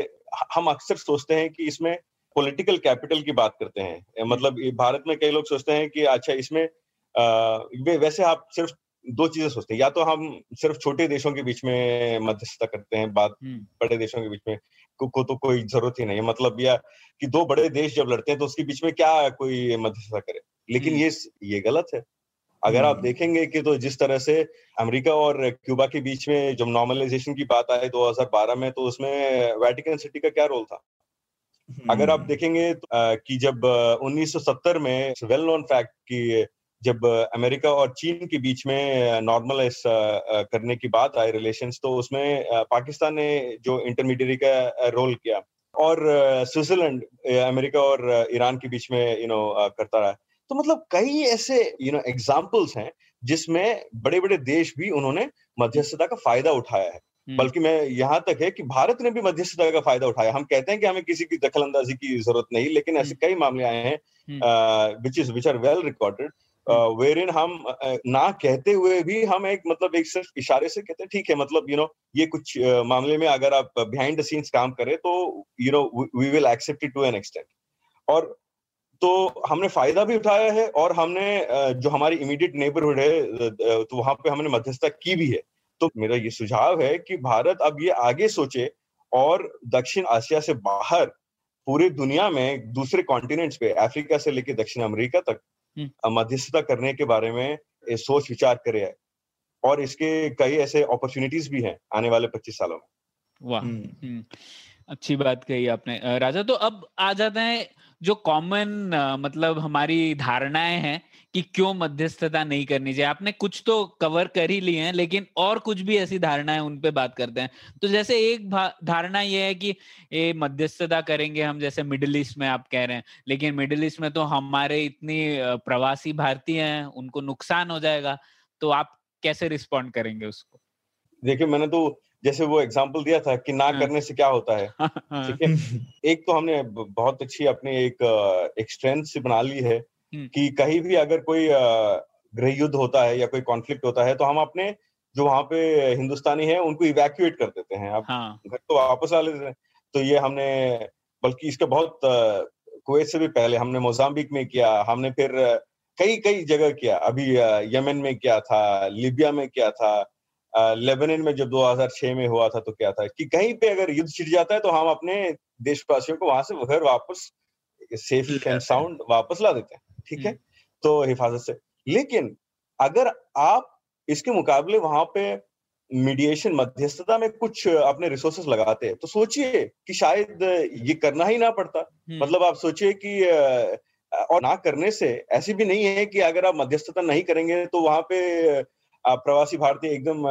हम अक्सर सोचते हैं कि इसमें पॉलिटिकल कैपिटल की बात करते हैं मतलब भारत में कई लोग सोचते हैं कि अच्छा इसमें आ, वैसे आप सिर्फ़ दो चीज़ें सोचते हैं या तो हम सिर्फ़ छोटे देशों के बीच में मध्यस्थता करते हैं बात हम्म। बड़े देशों के बीच में को, को तो कोई ज़रूरत ही नहीं है मतलब या कि दो बड़े देश जब लड़ते हैं तो उसके बीच में क्या कोई मध्यस्थता करे लेकिन हम्म। ये ये गलत है अगर आप हम्म। देखेंगे कि तो जिस तरह से अमेरिका और क्यूबा के बीच में जब नॉर्मलाइजेशन की बात आई 2012 में तो उसमें वेटिकन सिटी का क्या रोल था अगर आप देखेंगे तो, कि जब 1970 में वेल नोन फैक्ट कि जब अमेरिका और चीन के बीच में नॉर्मलाइज करने की बात आई रिलेशंस तो उसमें पाकिस्तान ने जो इंटरमीडिएट का रोल किया और स्विट्जरलैंड अमेरिका और ईरान के बीच में यू नो करता रहा। तो मतलब कई ऐसे यू नो एग्जाम्पल्स हैं जिसमें बड़े बड़े देश भी उन्होंने मध्यस्थता का फ़ायदा उठाया है। हम्म। बल्कि मैं यहाँ तक है कि भारत ने भी मध्यस्थता का फ़ायदा उठाया। हम कहते हैं कि हमें किसी की दखल अंदाजी की ज़रूरत नहीं लेकिन ऐसे हम्म। कई मामले आए हैं which is which are well recorded where in हम ना कहते हुए भी हम एक मतलब एक सिर्फ़ इशारे से कहते हैं, ठीक है मतलब यू नो ये कुछ मामले में अगर आप बिहाइंड द सीन्स काम करें तो you know we will accept it to an extent और तो हमने फ़ायदा भी उठाया है और हमने जो हमारी इमीडिएट नेबरहुड है तो वहाँ पे हमने मध्यस्थता की भी है तो मेरा ये सुझाव है कि भारत अब ये आगे सोचे और दक्षिण एशिया से बाहर पूरी दुनिया में दूसरे कॉन्टिनेंट्स पे, अफ्रीका से लेकर दक्षिण अमेरिका तक। मध्यस्थता करने के बारे में सोच विचार करे है। और इसके कई ऐसे अपॉर्चुनिटीज़ भी हैं आने वाले 25 सालों में। वाह। हम्म। हम्म। अच्छी बात कही आपने। राजा तो अब आ जाते हैं जो कॉमन मतलब हमारी धारणाएँ हैं कि क्यों मध्यस्थता नहीं करनी चाहिए। आपने कुछ तो कवर कर ही लिए हैं, लेकिन और कुछ भी ऐसी धारणाएँ उन पे बात करते हैं। तो जैसे एक धारणा ये है कि ये मध्यस्थता करेंगे हम, जैसे मिडिल ईस्ट में आप कह रहे हैं। लेकिन मिडिल ईस्ट में तो हमारे इतनी प्रवासी भारतीय हैं, उनको नुकसान हो जाएगा। तो आप कैसे रिस्पॉन्ड करेंगे उसको? देखिए, मैंने तो जैसे वो एग्ज़ाम्पल दिया था कि ना हाँ। करने से क्या होता है हाँ। ठीक है एक तो हमने बहुत अच्छी अपनी एक एक स्ट्रेंथ से बना ली है हम्म। कि कहीं भी अगर कोई गृह युद्ध होता है या कोई कॉन्फ्लिक्ट होता है तो हम अपने जो वहाँ पे हिंदुस्तानी है उनको इवैक्यूएट कर देते हैं अब हाँ। घर तो वापस आ लेते हैं तो ये हमने बल्कि इसका बहुत कुवैत से भी पहले हमने मोजाम्बिक में किया हमने फिर कई कई जगह किया अभी यमन में किया था लीबिया में किया था लेबनन में जब 2006 में हुआ था तो क्या था कि कहीं पे अगर युद्ध छिड़ जाता है तो हम अपने देशवासियों को वहाँ से घर वापस सेफ़ एंड साउंड वापस ला देते हैं ठीक है हम्म। तो हिफाजत से लेकिन अगर आप इसके मुकाबले वहाँ पे मीडिएशन मध्यस्थता में कुछ अपने रिसोर्सेस लगाते हैं तो सोचिए कि शायद ये करना ही ना पड़ता हम्म। मतलब आप सोचिए कि और ना करने से ऐसी भी नहीं है कि अगर आप मध्यस्थता नहीं करेंगे तो वहाँ पे प्रवासी भारतीय एकदम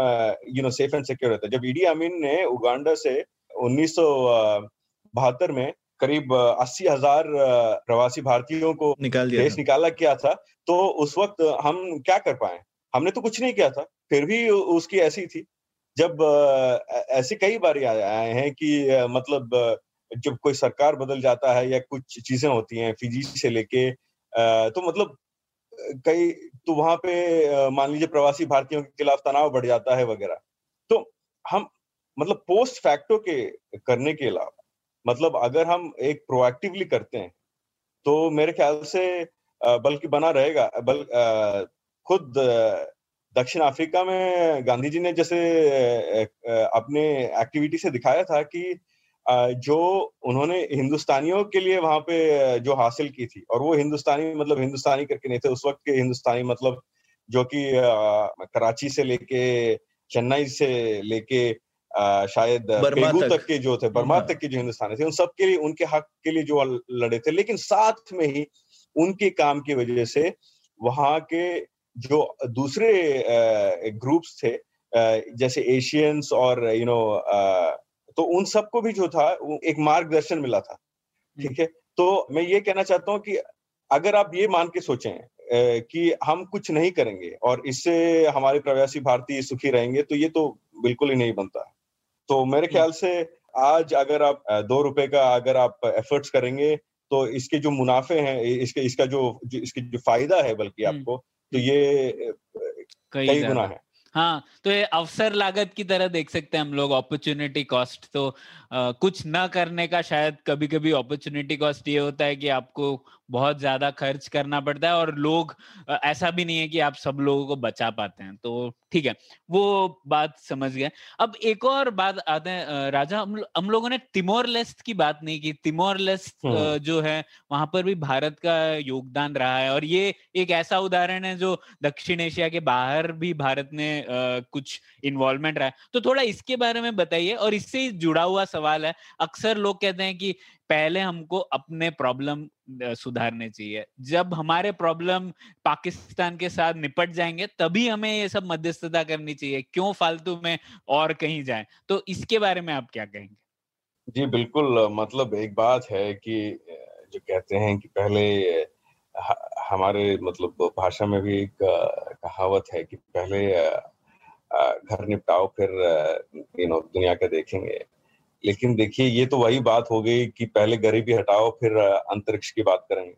you know safe and secure रहता है। जब ईडी अमीन ने उगांडा से उन्नीस बहत्तर में करीब अस्सी हज़ार प्रवासी भारतीयों को निकाल दिया देश निकाला किया था तो उस वक्त हम क्या कर पाए? हमने तो कुछ नहीं किया था फिर भी उसकी ऐसी थी। जब ऐसे कई बार आए हैं कि मतलब जब कोई सरकार बदल जाता है या कुछ चीज़ें होती हैं फिजी से लेके तो मतलब कई तो वहाँ पे मान लीजिए प्रवासी भारतीयों के खिलाफ तनाव बढ़ जाता है वगैरह। तो हम मतलब पोस्ट फैक्टो के करने के अलावा मतलब अगर हम एक प्रोएक्टिवली करते हैं तो मेरे ख्याल से बल्कि बना रहेगा, बल खुद दक्षिण अफ्रीका में गांधी जी ने जैसे अपने एक्टिविटी से दिखाया था कि जो उन्होंने हिंदुस्तानियों के लिए वहाँ पे जो हासिल की थी और वो हिंदुस्तानी मतलब हिंदुस्तानी करके नहीं थे उस वक्त के हिंदुस्तानी मतलब जो कि कराची से लेके चेन्नई से लेके शायद पेगू तक।, तक के जो थे बर्मा हाँ। तक के जो हिंदुस्तानी थे उन सब के लिए उनके हक के लिए जो लड़े थे लेकिन साथ में ही उनके काम की वजह से वहाँ के जो दूसरे ग्रुप्स थे जैसे एशियंस और यू नो तो उन सबको भी जो था एक मार्गदर्शन मिला था। हम्म। ठीक है? तो मैं ये कहना चाहता हूँ कि अगर आप ये मान के सोचें कि हम कुछ नहीं करेंगे और इससे हमारे प्रवासी भारतीय सुखी रहेंगे तो ये तो बिल्कुल ही नहीं बनता। तो मेरे ख्याल से आज अगर आप दो रुपए का अगर आप एफर्ट्स करेंगे तो इसके जो मुनाफे हैं इसके इसका जो, जो इसकी जो फ़ायदा है बल्कि हम्म। आपको तो ये कई गुना है। हाँ तो ये अवसर लागत की तरह देख सकते हैं हम लोग अपॉर्चुनिटी कॉस्ट तो आ, कुछ ना करने का शायद कभी कभी अपॉर्चुनिटी कॉस्ट ये होता है कि आपको बहुत ज़्यादा खर्च करना पड़ता है और लोग ऐसा भी नहीं है कि आप सब लोगों को बचा पाते हैं। तो ठीक है वो बात समझ गए। अब एक और बात आते हैं राजा हम, हम लोगों ने तिमोर लेस्ट की बात नहीं की। Timor Leste. जो है वहाँ पर भी भारत का योगदान रहा है और ये एक ऐसा उदाहरण है जो दक्षिण एशिया के बाहर भी भारत ने कुछ इन्वॉल्वमेंट रहा है। तो थोड़ा इसके बारे में बताइए और इससे जुड़ा हुआ सवाल है। अक्सर लोग कहते हैं कि पहले हमको अपने प्रॉब्लम सुधारने चाहिए। जब हमारे प्रॉब्लम पाकिस्तान के साथ निपट जाएँगे, तभी हमें ये सब मध्यस्थता करनी चाहिए, क्यों फालतू में और कहीं जाए? तो इसके बारे में आप क्या कहेंगे? जी, बिल्कुल मतलब एक बात है कि जो कहते हैं कि पहले हमारे मतलब भाषा में भी एक कहावत है कि पहले घर निपटाओ, फिर यू नो दुनिया का देखेंगे। लेकिन देखिए ये तो वही बात हो गई कि पहले गरीबी हटाओ फिर अंतरिक्ष की बात करेंगे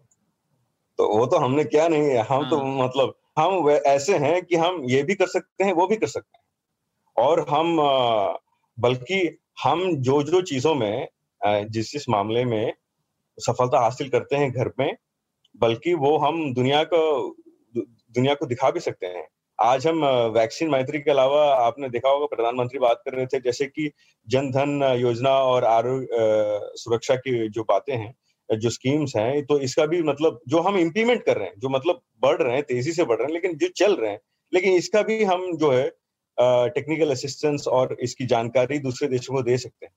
तो वो तो हमने क्या नहीं है हम हाँ। तो हाँ। मतलब हम ऐसे हैं कि हम ये भी कर सकते हैं वो भी कर सकते हैं और हम बल्कि हम जो जो चीज़ों में जिस जिस मामले में सफलता हासिल करते हैं घर में बल्कि वो हम दुनिया को दुनिया को दिखा भी सकते हैं आज हम वैक्सीन मैत्री के अलावा आपने देखा होगा प्रधानमंत्री बात कर रहे थे जैसे कि जन धन योजना और आरोग्य सुरक्षा की जो बातें हैं जो स्कीम्स हैं तो इसका भी मतलब जो हम इम्प्लीमेंट कर रहे हैं जो मतलब बढ़ रहे हैं तेज़ी से बढ़ रहे हैं लेकिन जो चल रहे हैं लेकिन इसका भी हम जो है टेक्निकल असिस्टेंस और इसकी जानकारी दूसरे देशों को दे सकते हैं।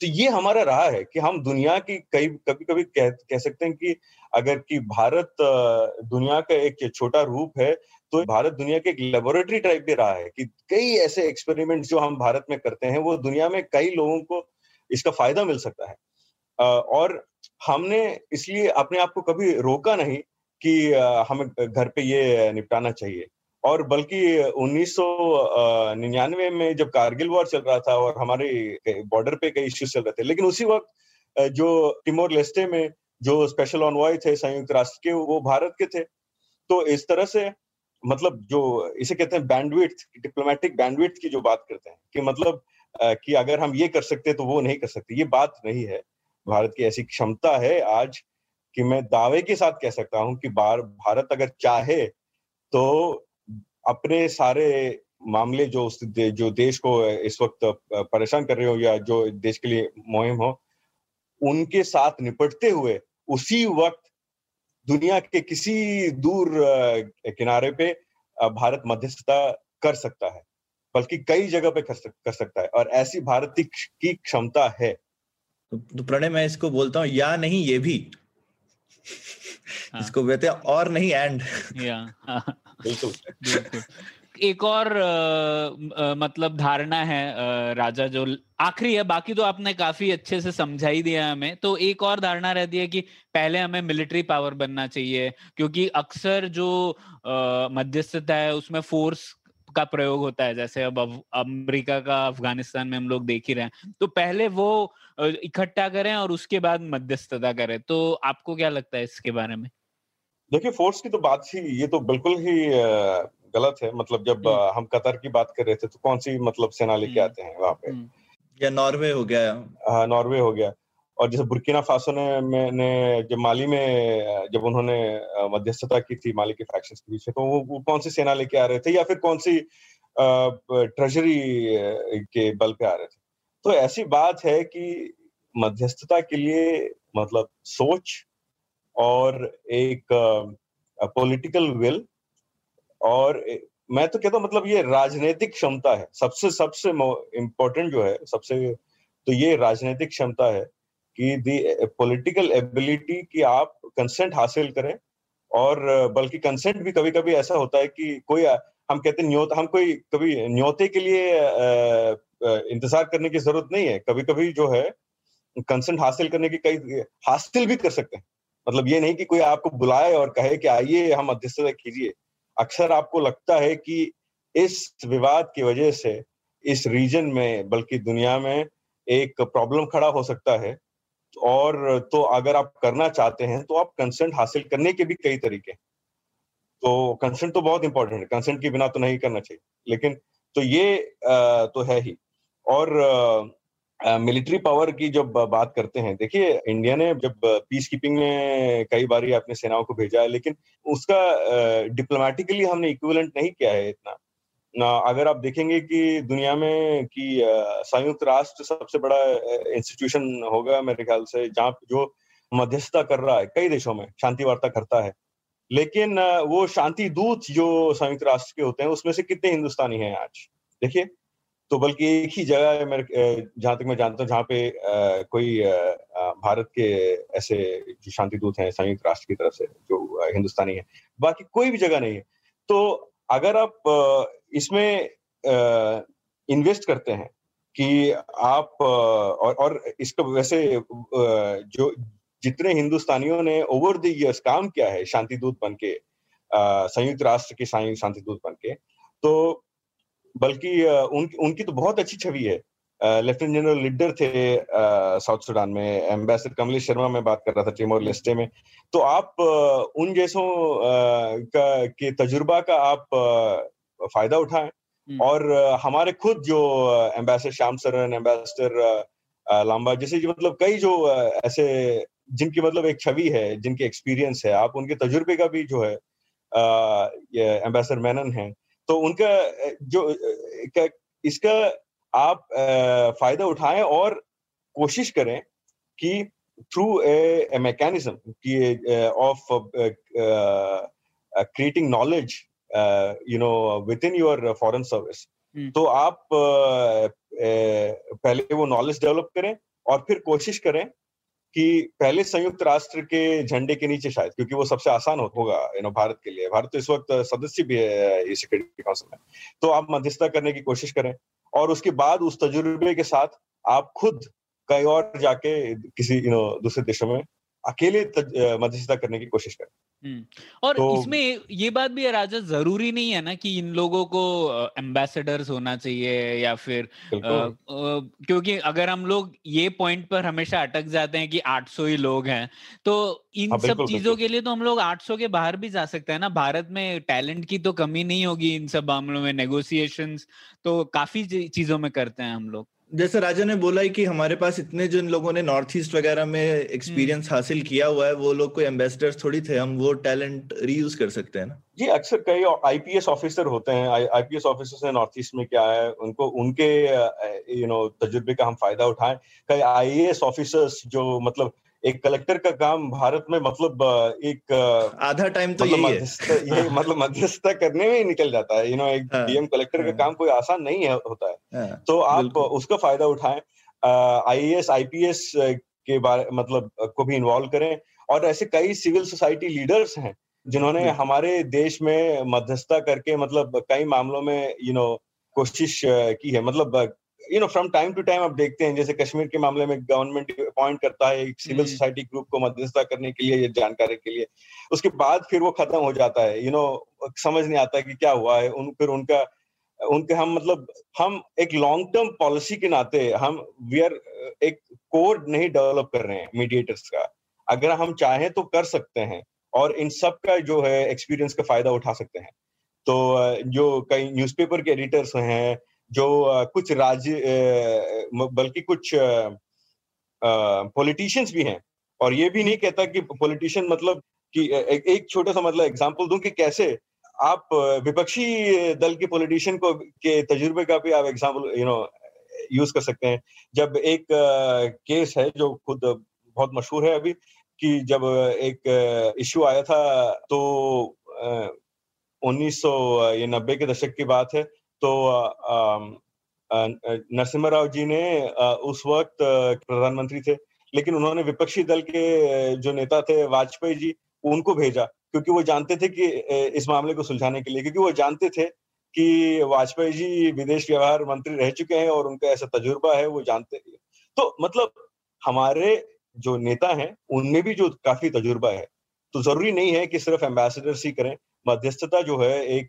तो ये हमारा रहा है कि हम दुनिया की कई कभी कभी कह, कह सकते हैं कि अगर कि भारत दुनिया का एक छोटा रूप है तो भारत दुनिया के एक लेबोरेटरी टाइप भी रहा है कि कई ऐसे एक्सपेरिमेंट जो हम भारत में करते हैं, वो दुनिया में कई लोगों को इसका फ़ायदा मिल सकता है। और हमने इसलिए अपने आप को कभी रोका नहीं कि हमें घर पे ये निपटाना चाहिए। और बल्कि उन्नीस सौ निन्यानवे में जब कारगिल वॉर चल रहा था और हमारे बॉर्डर पे कई इश्यूज़ चल रहे थे, लेकिन उसी वक्त जो टिमोर लेस्टे में जो स्पेशल ऑनवॉय थे संयुक्त राष्ट्र के वो भारत के थे। तो इस तरह से मतलब जो इसे कहते हैं बैंडविड्थ डिप्लोमेटिक बैंडविड्थ की जो बात करते हैं कि मतलब कि अगर हम ये कर सकते तो वो नहीं कर सकते ये बात नहीं है। भारत की ऐसी क्षमता है आज कि मैं दावे के साथ कह सकता हूँ कि बार भारत अगर चाहे तो अपने सारे मामले जो उस दे, जो देश को इस वक्त परेशान कर रहे हो या जो देश के लिए मुहिम हो उनके साथ निपटते हुए उसी वक्त दुनिया के किसी दूर किनारे पे भारत मध्यस्थता कर सकता है बल्कि कई जगह पे कर, कर सकता है और ऐसी भारत की क्षमता है। तो, तो प्रणय मैं इसको बोलता हूँ या नहीं ये भी। हाँ. इसको कहते हैं और नहीं एंड। हाँ। बिल्कुल। बिल्कुल। एक और आ, आ, मतलब धारणा है आ, राजा जो आखिरी है बाकी तो आपने काफ़ी अच्छे से समझा ही दिया हमें। तो एक और धारणा रहती है कि पहले हमें मिलिट्री पावर बनना चाहिए क्योंकि अक्सर जो मध्यस्थता है उसमें फोर्स का प्रयोग होता है। जैसे अब अमेरिका का अफ़गानिस्तान में हम लोग देख ही रहे हैं। तो पहले वो इकट्ठा करें और उसके बाद मध्यस्थता करें। तो आपको क्या लगता है इसके बारे में? देखिए फोर्स की तो बात ही ये तो बिल्कुल ही गलत है मतलब जब हम्म। हम कतर की बात कर रहे थे तो कौन सी मतलब सेना लेके हम्म। आते हैं वहाँ पे हम्म। या नॉर्वे हो गया हाँ नॉर्वे हो गया और जैसे बुर्किना फासो ने मैंने जब माली में जब उन्होंने मध्यस्थता की थी माली के फैक्शंस के बीच में तो वो, वो कौन सी सेना लेके आ रहे थे या फिर कौन सी ट्रेजरी के बल पे आ रहे थे तो ऐसी बात है कि मध्यस्थता के लिए मतलब सोच और एक पॉलिटिकल विल और मैं तो कहता हूँ मतलब ये राजनीतिक क्षमता है। सबसे सबसे इम्पोर्टेंट जो है, सबसे तो ये राजनीतिक क्षमता है कि दी पॉलिटिकल एबिलिटी कि आप कंसेंट हासिल करें और, बल्कि कंसेंट भी कभी कभी ऐसा होता है कि कोई, हम कहते न्योत, हम कोई कभी न्योते के लिए इंतज़ार करने की ज़रूरत नहीं है। कभी कभी जो है कंसेंट हासिल करने की कई, हासिल भी कर सकते हैं। मतलब ये नहीं कि कोई आपको बुलाए और कहे कि आइए, हम मध्यस्थता कीजिए। अक्सर आपको लगता है कि इस विवाद की वजह से इस रीजन में बल्कि दुनिया में एक प्रॉब्लम खड़ा हो सकता है। और तो अगर आप करना चाहते हैं तो आप कंसेंट हासिल करने के भी कई तरीके हैं। तो कंसेंट तो बहुत इंपॉर्टेंट है। कंसेंट के बिना तो नहीं करना चाहिए। लेकिन तो ये आ, तो है ही। और मिलिट्री पावर की जब बात करते हैं, देखिए, इंडिया ने जब पीस कीपिंग में कई बार अपने सेनाओं को भेजा है, लेकिन उसका डिप्लोमेटिकली हमने इक्विवेलेंट नहीं किया है इतना। अगर आप देखेंगे कि दुनिया में कि संयुक्त राष्ट्र सबसे बड़ा इंस्टीट्यूशन होगा मेरे ख्याल से, जहाँ जो मध्यस्थता कर रहा है, कई देशों में शांति वार्ता करता है। लेकिन वो शांति दूत जो संयुक्त राष्ट्र के होते हैं, उसमें से कितने हिंदुस्तानी हैं आज? देखिए तो बल्कि एक ही जगह है मेरे जहाँ तक मैं जानता हूँ, जहाँ पे कोई भारत के ऐसे जो शांति दूत हैं, संयुक्त राष्ट्र की तरफ़ से, जो हिंदुस्तानी है, बाकी कोई भी जगह नहीं है। तो अगर आप इसमें इन्वेस्ट करते हैं कि आप और और इसका वैसे जो जितने हिंदुस्तानियों ने ओवर द इयर्स काम किया है शांति दूत बन के संयुक्त राष्ट्र के शांति दूत बन के तो बल्कि उन, उनकी तो बहुत अच्छी छवि है। लेफ्टिनेंट जनरल लीडर थे साउथ सुडान में एम्बेसडर कमलेश शर्मा में बात कर रहा था टिमोर लेस्टे में। तो आप उन जैसों का के तजुर्बा का आप फ़ायदा उठाएँ। हम्म। और हमारे खुद जो एम्बेसडर श्याम सरन एम्बेसडर लांबा जैसे जो मतलब कई जो ऐसे जिनकी मतलब एक छवि है जिनकी एक्सपीरियंस है आप उनके तजुर्बे का भी जो है एम्बेसडर मैनन है। तो उनका जो इसका आप फ़ायदा उठाएँ और कोशिश करें कि through a mechanism of creating knowledge you know within your foreign service तो आप uh, uh, पहले वो नॉलेज डेवलप करें और फिर कोशिश करें कि पहले संयुक्त राष्ट्र के झंडे के नीचे शायद, क्योंकि वो सबसे आसान होगा यू नो भारत के लिए। भारत तो इस वक्त सदस्य भी है सिक्योरिटी काउंसिल में। तो आप मध्यस्थता करने की कोशिश करें। और उसके बाद उस तजुर्बे के साथ आप खुद कहीं और जाके किसी यू नो दूसरे देशों में अकेले मध्यस्थता करने की कोशिश करें। और तो, इसमें ये बात भी है राजा ज़रूरी नहीं है ना कि इन लोगों को एम्बेसडर्स होना चाहिए या फिर आ, आ, क्योंकि अगर हम लोग ये पॉइंट पर हमेशा अटक जाते हैं कि 800 ही लोग हैं तो इन हाँ, सब चीज़ों के लिए तो हम लोग 800 के बाहर भी जा सकते हैं ना। भारत में टैलेंट की तो कमी नहीं होगी इन सब मामलों में नेगोशिएशंस तो काफ़ी चीज़ों में करते हैं हम लोग। जैसे राजा ने बोला है कि हमारे पास इतने जिन लोगों ने नॉर्थ ईस्ट वगैरह में एक्सपीरियंस हम्म। हासिल किया हुआ है वो लोग कोई एम्बेसडर्स थोड़ी थे हम वो टैलेंट रीयूज कर सकते हैं ना? जी अक्सर कई आईपीएस ऑफिसर होते हैं। आईपीएस ऑफिसर्स ने नॉर्थ ईस्ट में क्या है उनको उनके यू नो तजुर्बे का हम फ़ायदा उठाएँ। कई आईएएस ऑफिसर्स जो मतलब एक कलेक्टर का काम भारत में मतलब एक आधा टाइम तो मतलब यही है। ये मतलब मध्यस्थता करने में ही निकल जाता है। यू नो एक डीएम हाँ, कलेक्टर का हाँ। काम कोई आसान नहीं है होता है। हाँ, तो आप उसका फ़ायदा उठाएँ आईएएस आईपीएस के बारे मतलब को भी इन्वॉल्व करें। और ऐसे कई सिविल सोसाइटी लीडर्स हैं जिन्होंने हमारे देश में मध्यस्थता करके मतलब कई मामलों में यू नो कोशिश की है। मतलब you know from time to time आप देखते हैं जैसे कश्मीर के मामले में गवर्नमेंट अपॉइंट करता है एक सिविल सोसाइटी ग्रुप को मध्यस्थता करने के लिए जानकारी के लिए। उसके बाद फिर वो खत्म हो जाता है। यू you नो know, समझ नहीं आता कि क्या हुआ है। उन फिर उनका उनके हम मतलब हम एक लॉन्ग टर्म पॉलिसी के नाते हम वी आर एक कोड नहीं डेवलप कर रहे हैं मीडिएटर्स का। अगर हम चाहें तो कर सकते हैं और इन सब का जो है एक्सपीरियंस का फ़ायदा उठा सकते हैं। तो जो कई न्यूज़पेपर के एडिटर्स हैं जो कुछ राज्य बल्कि कुछ पॉलिटिशियंस भी हैं। और ये भी नहीं कहता कि पॉलिटिशियन मतलब कि एक, छोटा सा मतलब एग्जांपल दूँ कि कैसे आप विपक्षी दल के पॉलिटिशियन को के तजुर्बे का भी आप एग्जांपल यू नो यूज़ कर सकते हैं। जब एक केस है जो खुद बहुत मशहूर है अभी कि जब एक इश्यू आया था तो उन्नीस सौ नब्बे के दशक की बात है। तो नरसिम्हा राव जी ने उस वक्त प्रधानमंत्री थे, लेकिन उन्होंने विपक्षी दल के जो नेता थे वाजपेयी जी, उनको भेजा, क्योंकि वो जानते थे कि इस मामले को सुलझाने के लिए, क्योंकि वो जानते थे कि वाजपेयी जी विदेश व्यवहार मंत्री रह चुके हैं और उनका ऐसा तजुर्बा है, वो जानते तो मतलब हमारे जो नेता हैं, उनमें भी जो काफ़ी तजुर्बा है तो ज़रूरी नहीं है कि सिर्फ़ एम्बेसडर ही करें, मध्यस्थता जो है एक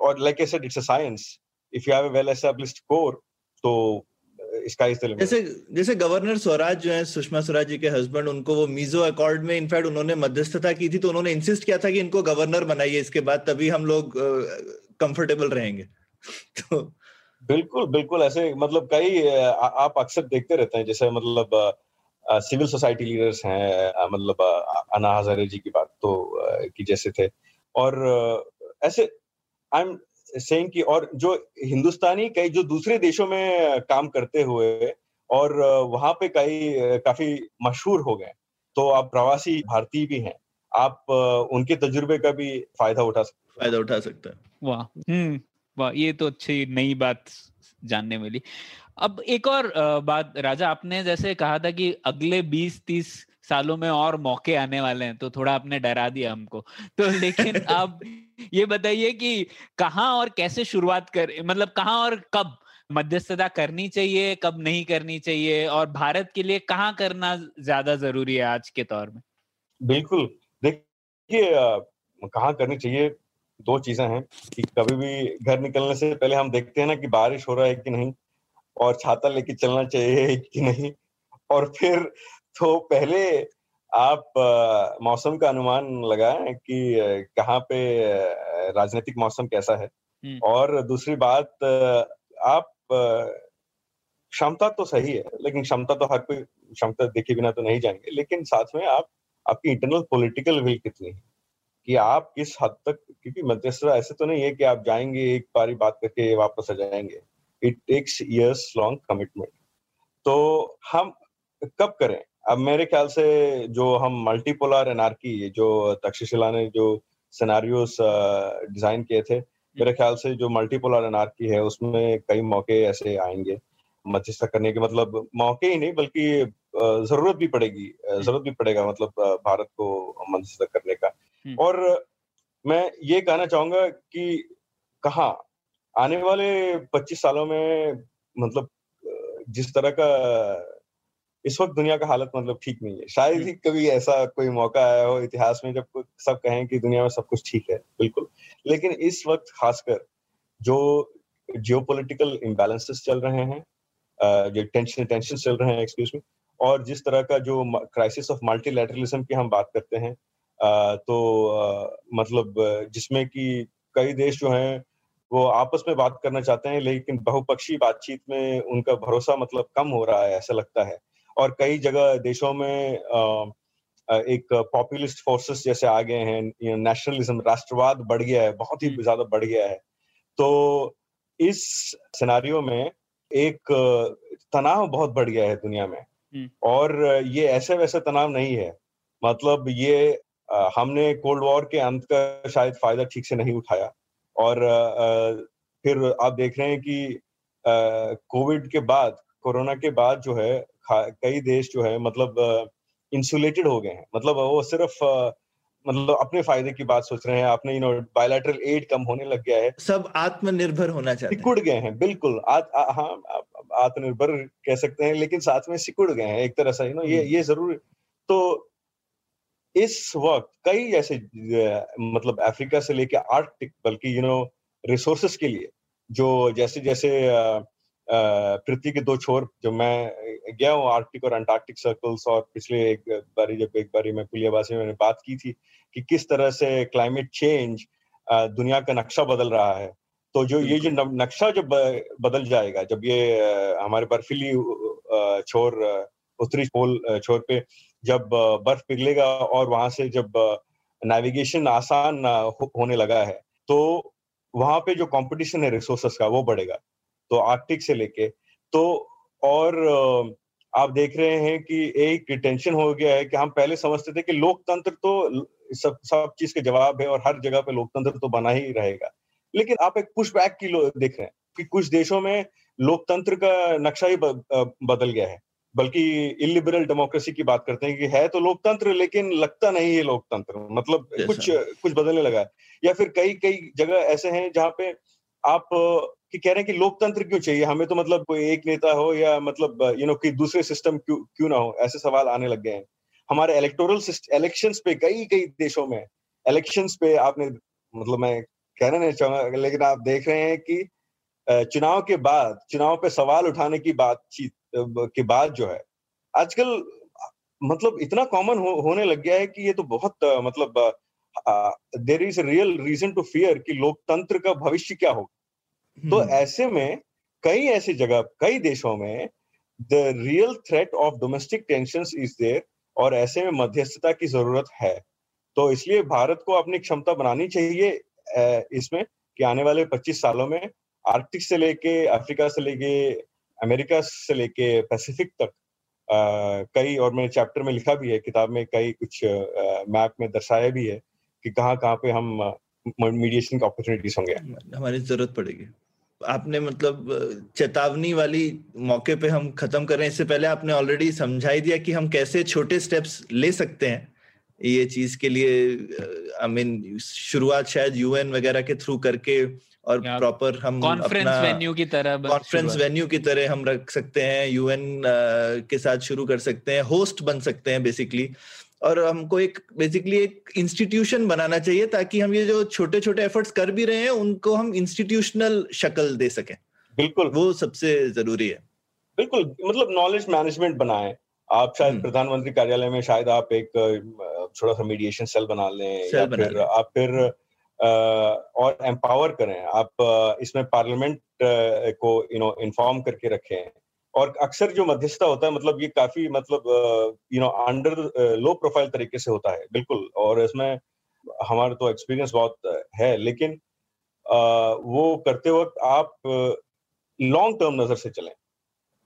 और like I said it's a science if you have a well established core तो इसका इस जैसे जैसे गवर्नर स्वराज जो है सुषमा स्वराज जी के हस्बैंड उनको वो मीजो अकॉर्ड में इनफैक्ट उन्होंने मध्यस्थता की थी तो उन्होंने इंसिस्ट किया था कि इनको गवर्नर बनाइए इसके बाद तभी हम लोग कंफर्टेबल रहेंगे। तो बिल्कुल बिल्कुल ऐसे मतलब कई आप अक्सर देखते रहते हैं जैसे मतलब सिविल सोसाइटी लीडर्स हैं मतलब अना हजारे जी की बात तो की जैसे थे। और ऐसे आई एम सेइंग कि और जो हिंदुस्तानी कई जो दूसरे देशों में काम करते हुए और वहाँ पे कई काफ़ी मशहूर हो गए तो आप प्रवासी भारतीय भी हैं आप उनके तजुर्बे का भी फ़ायदा उठा सकते फ़ायदा उठा सकते हैं। वाह हम्म वाह ये तो अच्छी नई बात जानने मिली। अब एक और बात राजा आपने जैसे कहा था कि अगले 20-30 सालों में और मौके आने वाले हैं तो थोड़ा आपने डरा दिया हमको। तो लेकिन आप ये बताइए कि कहाँ और कैसे शुरुआत कर मतलब कहाँ और कब मध्यस्थता करनी चाहिए कब नहीं करनी चाहिए और भारत के लिए कहाँ करना ज़्यादा ज़रूरी है आज के तौर में? बिल्कुल। देखिए कहाँ करनी चाहिए दो चीज़ें हैं कि कभी भी घर निकलने से पहले हम देखते हैं ना कि बारिश हो रहा है कि नहीं और छाता लेके चलना चाहिए कि नहीं और फिर तो पहले आप मौसम का अनुमान लगाएँ कि कहाँ पे राजनीतिक मौसम कैसा है। हम्म। और दूसरी बात आप क्षमता तो सही है लेकिन क्षमता तो हर कोई क्षमता देखे बिना तो नहीं जाएँगे। लेकिन साथ में आप आपकी इंटरनल पॉलिटिकल विल कितनी है? कि आप किस हद तक क्योंकि मध्यस्थता ऐसे तो नहीं है कि आप जाएँगे एक बारी बात करके वापस आ जाएँगे। It takes years long commitment तो हम कब करें? अब मेरे ख्याल से जो हम मल्टीपोलर एनआरकी जो तक्षशिला ने जो सिनारियोस डिज़ाइन किए थे मेरे ख्याल से जो मल्टीपोलर एनआरकी है उसमें कई मौके ऐसे आएँगे मध्यस्थता करने के। मतलब मौके ही नहीं बल्कि ज़रूरत भी पड़ेगी ज़रूरत भी पड़ेगा मतलब भारत को मध्यस्थता करने का। हम्म। और मैं ये कहना चाहूँगा कि कहा आने वाले 25 सालों में मतलब जिस तरह का इस वक्त दुनिया का हालत मतलब ठीक नहीं है। शायद ही कभी ऐसा कोई मौका आया हो इतिहास में जब सब कहें कि दुनिया में सब कुछ ठीक है बिल्कुल। लेकिन इस वक्त खासकर जो जियो पोलिटिकल इम्बेलेंसेस चल रहे हैं जो टेंशन टेंशन चल रहे हैं एक्सक्यूज में और जिस तरह का जो क्राइसिस ऑफ़ मल्टीलैटरलिज्म की हम बात करते हैं तो मतलब जिसमें कि कई देश जो हैं वो आपस में बात करना चाहते हैं लेकिन बहुपक्षीय बातचीत में उनका भरोसा मतलब कम हो रहा है ऐसा लगता है। और कई जगह देशों में एक पॉपुलिस्ट फोर्सेस जैसे आ गए हैं नेशनलिज्म राष्ट्रवाद बढ़ गया है बहुत ही। ज़्यादा बढ़ गया है तो इस सिनारियों में एक तनाव बहुत बढ़ गया है दुनिया में हम्म। और ये ऐसे वैसे तनाव नहीं है मतलब ये हमने कोल्ड वॉर के अंत का शायद फ़ायदा ठीक से नहीं उठाया और फिर आप देख रहे हैं कि कोविड के बाद कोरोना के बाद जो है कई देश जो है मतलब इंसुलेटेड हो गए हैं। मतलब वो सिर्फ़ मतलब अपने फ़ायदे की बात सोच रहे हैं। आपने यू नो बायोलैटरल एड कम होने लग गया है। सब आत्मनिर्भर होना चाहते सिकुड़ गए हैं बिल्कुल। आ, हाँ आत्मनिर्भर कह सकते हैं लेकिन साथ में सिकुड़ गए हैं एक तरह से यू नो ये ये ज़रूर तो इस वक्त कई ऐसे मतलब अफ्रीका से लेके आर्कटिक बल्कि यू नो रिसोर्सेस के लिए जो जैसे जैसे पृथ्वी के दो छोर जो मैं गया हूँ आर्कटिक और अंटार्कटिक सर्कल्स और पिछले एक बारी जब एक बारी मैं पुलियाबासी में मैंने बात की थी कि किस तरह से क्लाइमेट चेंज दुनिया का नक्शा बदल रहा है। तो जो ये जो नक्शा जब बदल जाएगा जब ये हमारे बर्फीली छोर उत्तरी पोल छोर पे जब बर्फ़ पिघलेगा और वहाँ से जब नेविगेशन आसान होने लगा है तो वहाँ पे जो कंपटीशन है रिसोर्सेस का वो बढ़ेगा। तो आर्कटिक से लेके तो और आप देख रहे हैं कि एक टेंशन हो गया है कि हम पहले समझते थे कि लोकतंत्र तो सब सब चीज़ के जवाब है और हर जगह पे लोकतंत्र तो बना ही रहेगा। लेकिन आप एक पुश बैक की देख रहे हैं कि कुछ देशों में लोकतंत्र का नक्शा ही बदल गया है। बल्कि इलिबरल डेमोक्रेसी की बात करते हैं कि है तो लोकतंत्र लेकिन लगता नहीं है लोकतंत्र। मतलब कुछ कुछ बदलने लगा है। या फिर कई कई जगह ऐसे हैं जहाँ पे आप कि कह रहे हैं कि लोकतंत्र क्यों चाहिए? हमें तो मतलब कोई एक नेता हो या मतलब यू नो कि दूसरे सिस्टम क्यों क्यों ना हो? ऐसे सवाल आने लग गए हैं। हमारे इलेक्टोरल इलेक्शंस पे कई कई देशों में इलेक्शंस पे आपने मतलब मैं कहना नहीं चाहूँगा लेकिन आप देख रहे हैं कि चुनाव के बाद चुनाव पे सवाल उठाने की बातचीत के बाद जो है आजकल मतलब इतना कॉमन हो, होने लग गया है कि ये तो बहुत मतलब there is real reason to fear कि लोकतंत्र का भविष्य क्या होगा। तो हम्म। ऐसे में कई ऐसी जगह कई देशों में the real threat of domestic tension is there और ऐसे में मध्यस्थता की ज़रूरत है। तो इसलिए भारत को अपनी क्षमता बनानी चाहिए इसमें कि आने वाले 25 सालों में आर्कटिक से लेके अफ्रीका से लेके अमेरिका से लेके पैसिफिक तक आ, कई और मैंने चैप्टर में लिखा भी है किताब में कई कुछ मैप में दर्शाया भी है कि कहाँ कहाँ पे हम मीडिएशन की अपॉर्चुनिटीज़ होंगे। हमारी ज़रूरत पड़ेगी। आपने मतलब चेतावनी वाली मौके पे हम खत्म कर रहे हैं इससे पहले आपने ऑलरेडी समझाई दिया कि हम कैसे छोटे स्टेप्स ले सकते हैं ये चीज़ के लिए आई मीन शुरुआत शायद यूएन वगैरह के थ्रू करके और प्रॉपर हम कॉन्फ्रेंस वेन्यू की तरह कॉन्फ्रेंस वेन्यू की तरह हम रख सकते हैं यूएन के साथ शुरू कर सकते हैं होस्ट बन सकते हैं बेसिकली और हमको एक बेसिकली एक इंस्टीट्यूशन बनाना चाहिए ताकि हम ये जो छोटे छोटे एफर्ट्स कर भी रहे हैं उनको हम इंस्टीट्यूशनल शक्ल दे सकें। बिल्कुल। वो सबसे ज़रूरी है। बिल्कुल मतलब नॉलेज मैनेजमेंट बनाए। आप शायद हम्म। प्रधानमंत्री कार्यालय में शायद आप एक छोटा सा मीडिएशन सेल बना लें या फिर आप फिर और एम्पावर करें। आप इसमें पार्लियामेंट को यू नो इन्फॉर्म करके रखें। और अक्सर जो मध्यस्थता होता है मतलब ये काफ़ी मतलब you know under low profile तरीके से होता है बिल्कुल। और इसमें हमारा तो एक्सपीरियंस बहुत है लेकिन आ, वो करते वक्त आप लॉन्ग टर्म नज़र से चलें।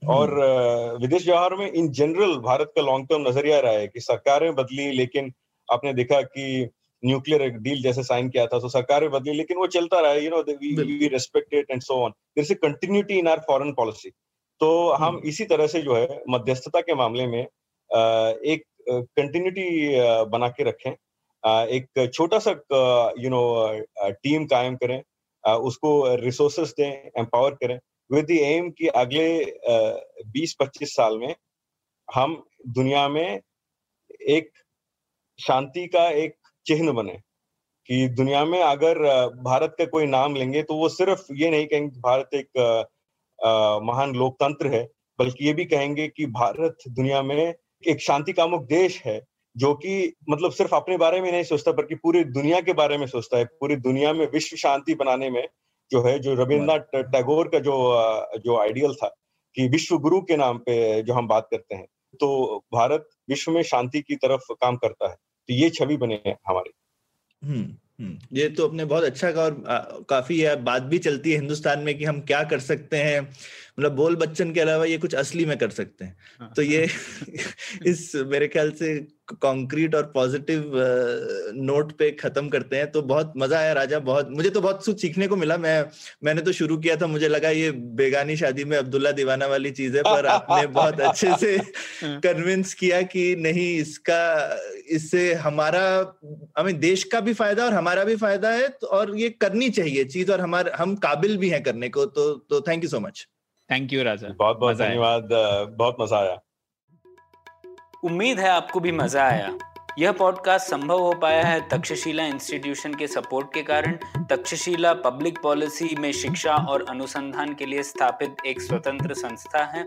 हम्म। और विदेश व्यवहार में इन जनरल भारत का लॉन्ग टर्म नज़रिया रहा है कि सरकारें बदली लेकिन आपने देखा कि न्यूक्लियर डील जैसे साइन किया था तो सरकारें बदली लेकिन वो चलता रहा you know we respect it and so on there is continuity in our foreign policy तो हम हम्म। इसी तरह से जो है मध्यस्थता के मामले में एक कंटिन्यूटी बना के रखें। एक छोटा सा यू नो टीम कायम करें। उसको रिसोर्सेस दें एम्पावर करें। विद द एम कि अगले 20-25 साल में हम दुनिया में एक शांति का एक चिन्ह बने कि दुनिया में अगर भारत का कोई नाम लेंगे तो वो सिर्फ़ ये नहीं कहेंगे भारत एक महान लोकतंत्र है बल्कि ये भी कहेंगे कि भारत दुनिया में एक शांति कामुक देश है जो कि मतलब सिर्फ़ अपने बारे में नहीं सोचता बल्कि पूरी दुनिया के बारे में सोचता है। पूरी दुनिया में विश्व शांति बनाने में जो है जो रविन्द्रनाथ टैगोर का जो जो आइडियल था कि विश्व गुरु के नाम पे जो हम बात करते हैं तो भारत विश्व में शांति की तरफ़ काम करता है। तो ये छवि बने हैं हमारी। हम्म। ये तो अपने बहुत अच्छा कहा और काफ़ी है बात भी चलती है हिंदुस्तान में कि हम क्या कर सकते हैं। मतलब बोल बच्चन के अलावा ये कुछ असली में कर सकते हैं। हाँ। तो ये इस मेरे ख्याल से कॉन्क्रीट और पॉजिटिव नोट पे खत्म करते हैं। तो बहुत मज़ा आया राजा बहुत मुझे तो बहुत कुछ सीखने को मिला। मैं मैंने तो शुरू किया था मुझे लगा ये बेगानी शादी में अब्दुल्ला दीवाना वाली चीज़ है पर आपने बहुत अच्छे से कन्विंस किया कि नहीं इसका इससे हमारा हमें देश का भी फ़ायदा और हमारा भी फ़ायदा है तो और ये करनी चाहिए चीज़ और हमारे हम काबिल भी हैं करने को। तो तो thank you so much thank you Raja बहुत बहुत धन्यवाद बहुत मज़ा आया। उम्मीद है आपको भी मज़ा आया। यह पॉडकास्ट संभव हो पाया है तक्षशिला इंस्टीट्यूशन के सपोर्ट के कारण। तक्षशिला पब्लिक पॉलिसी में शिक्षा और अनुसंधान के लिए स्थापित एक स्वतंत्र संस्था है।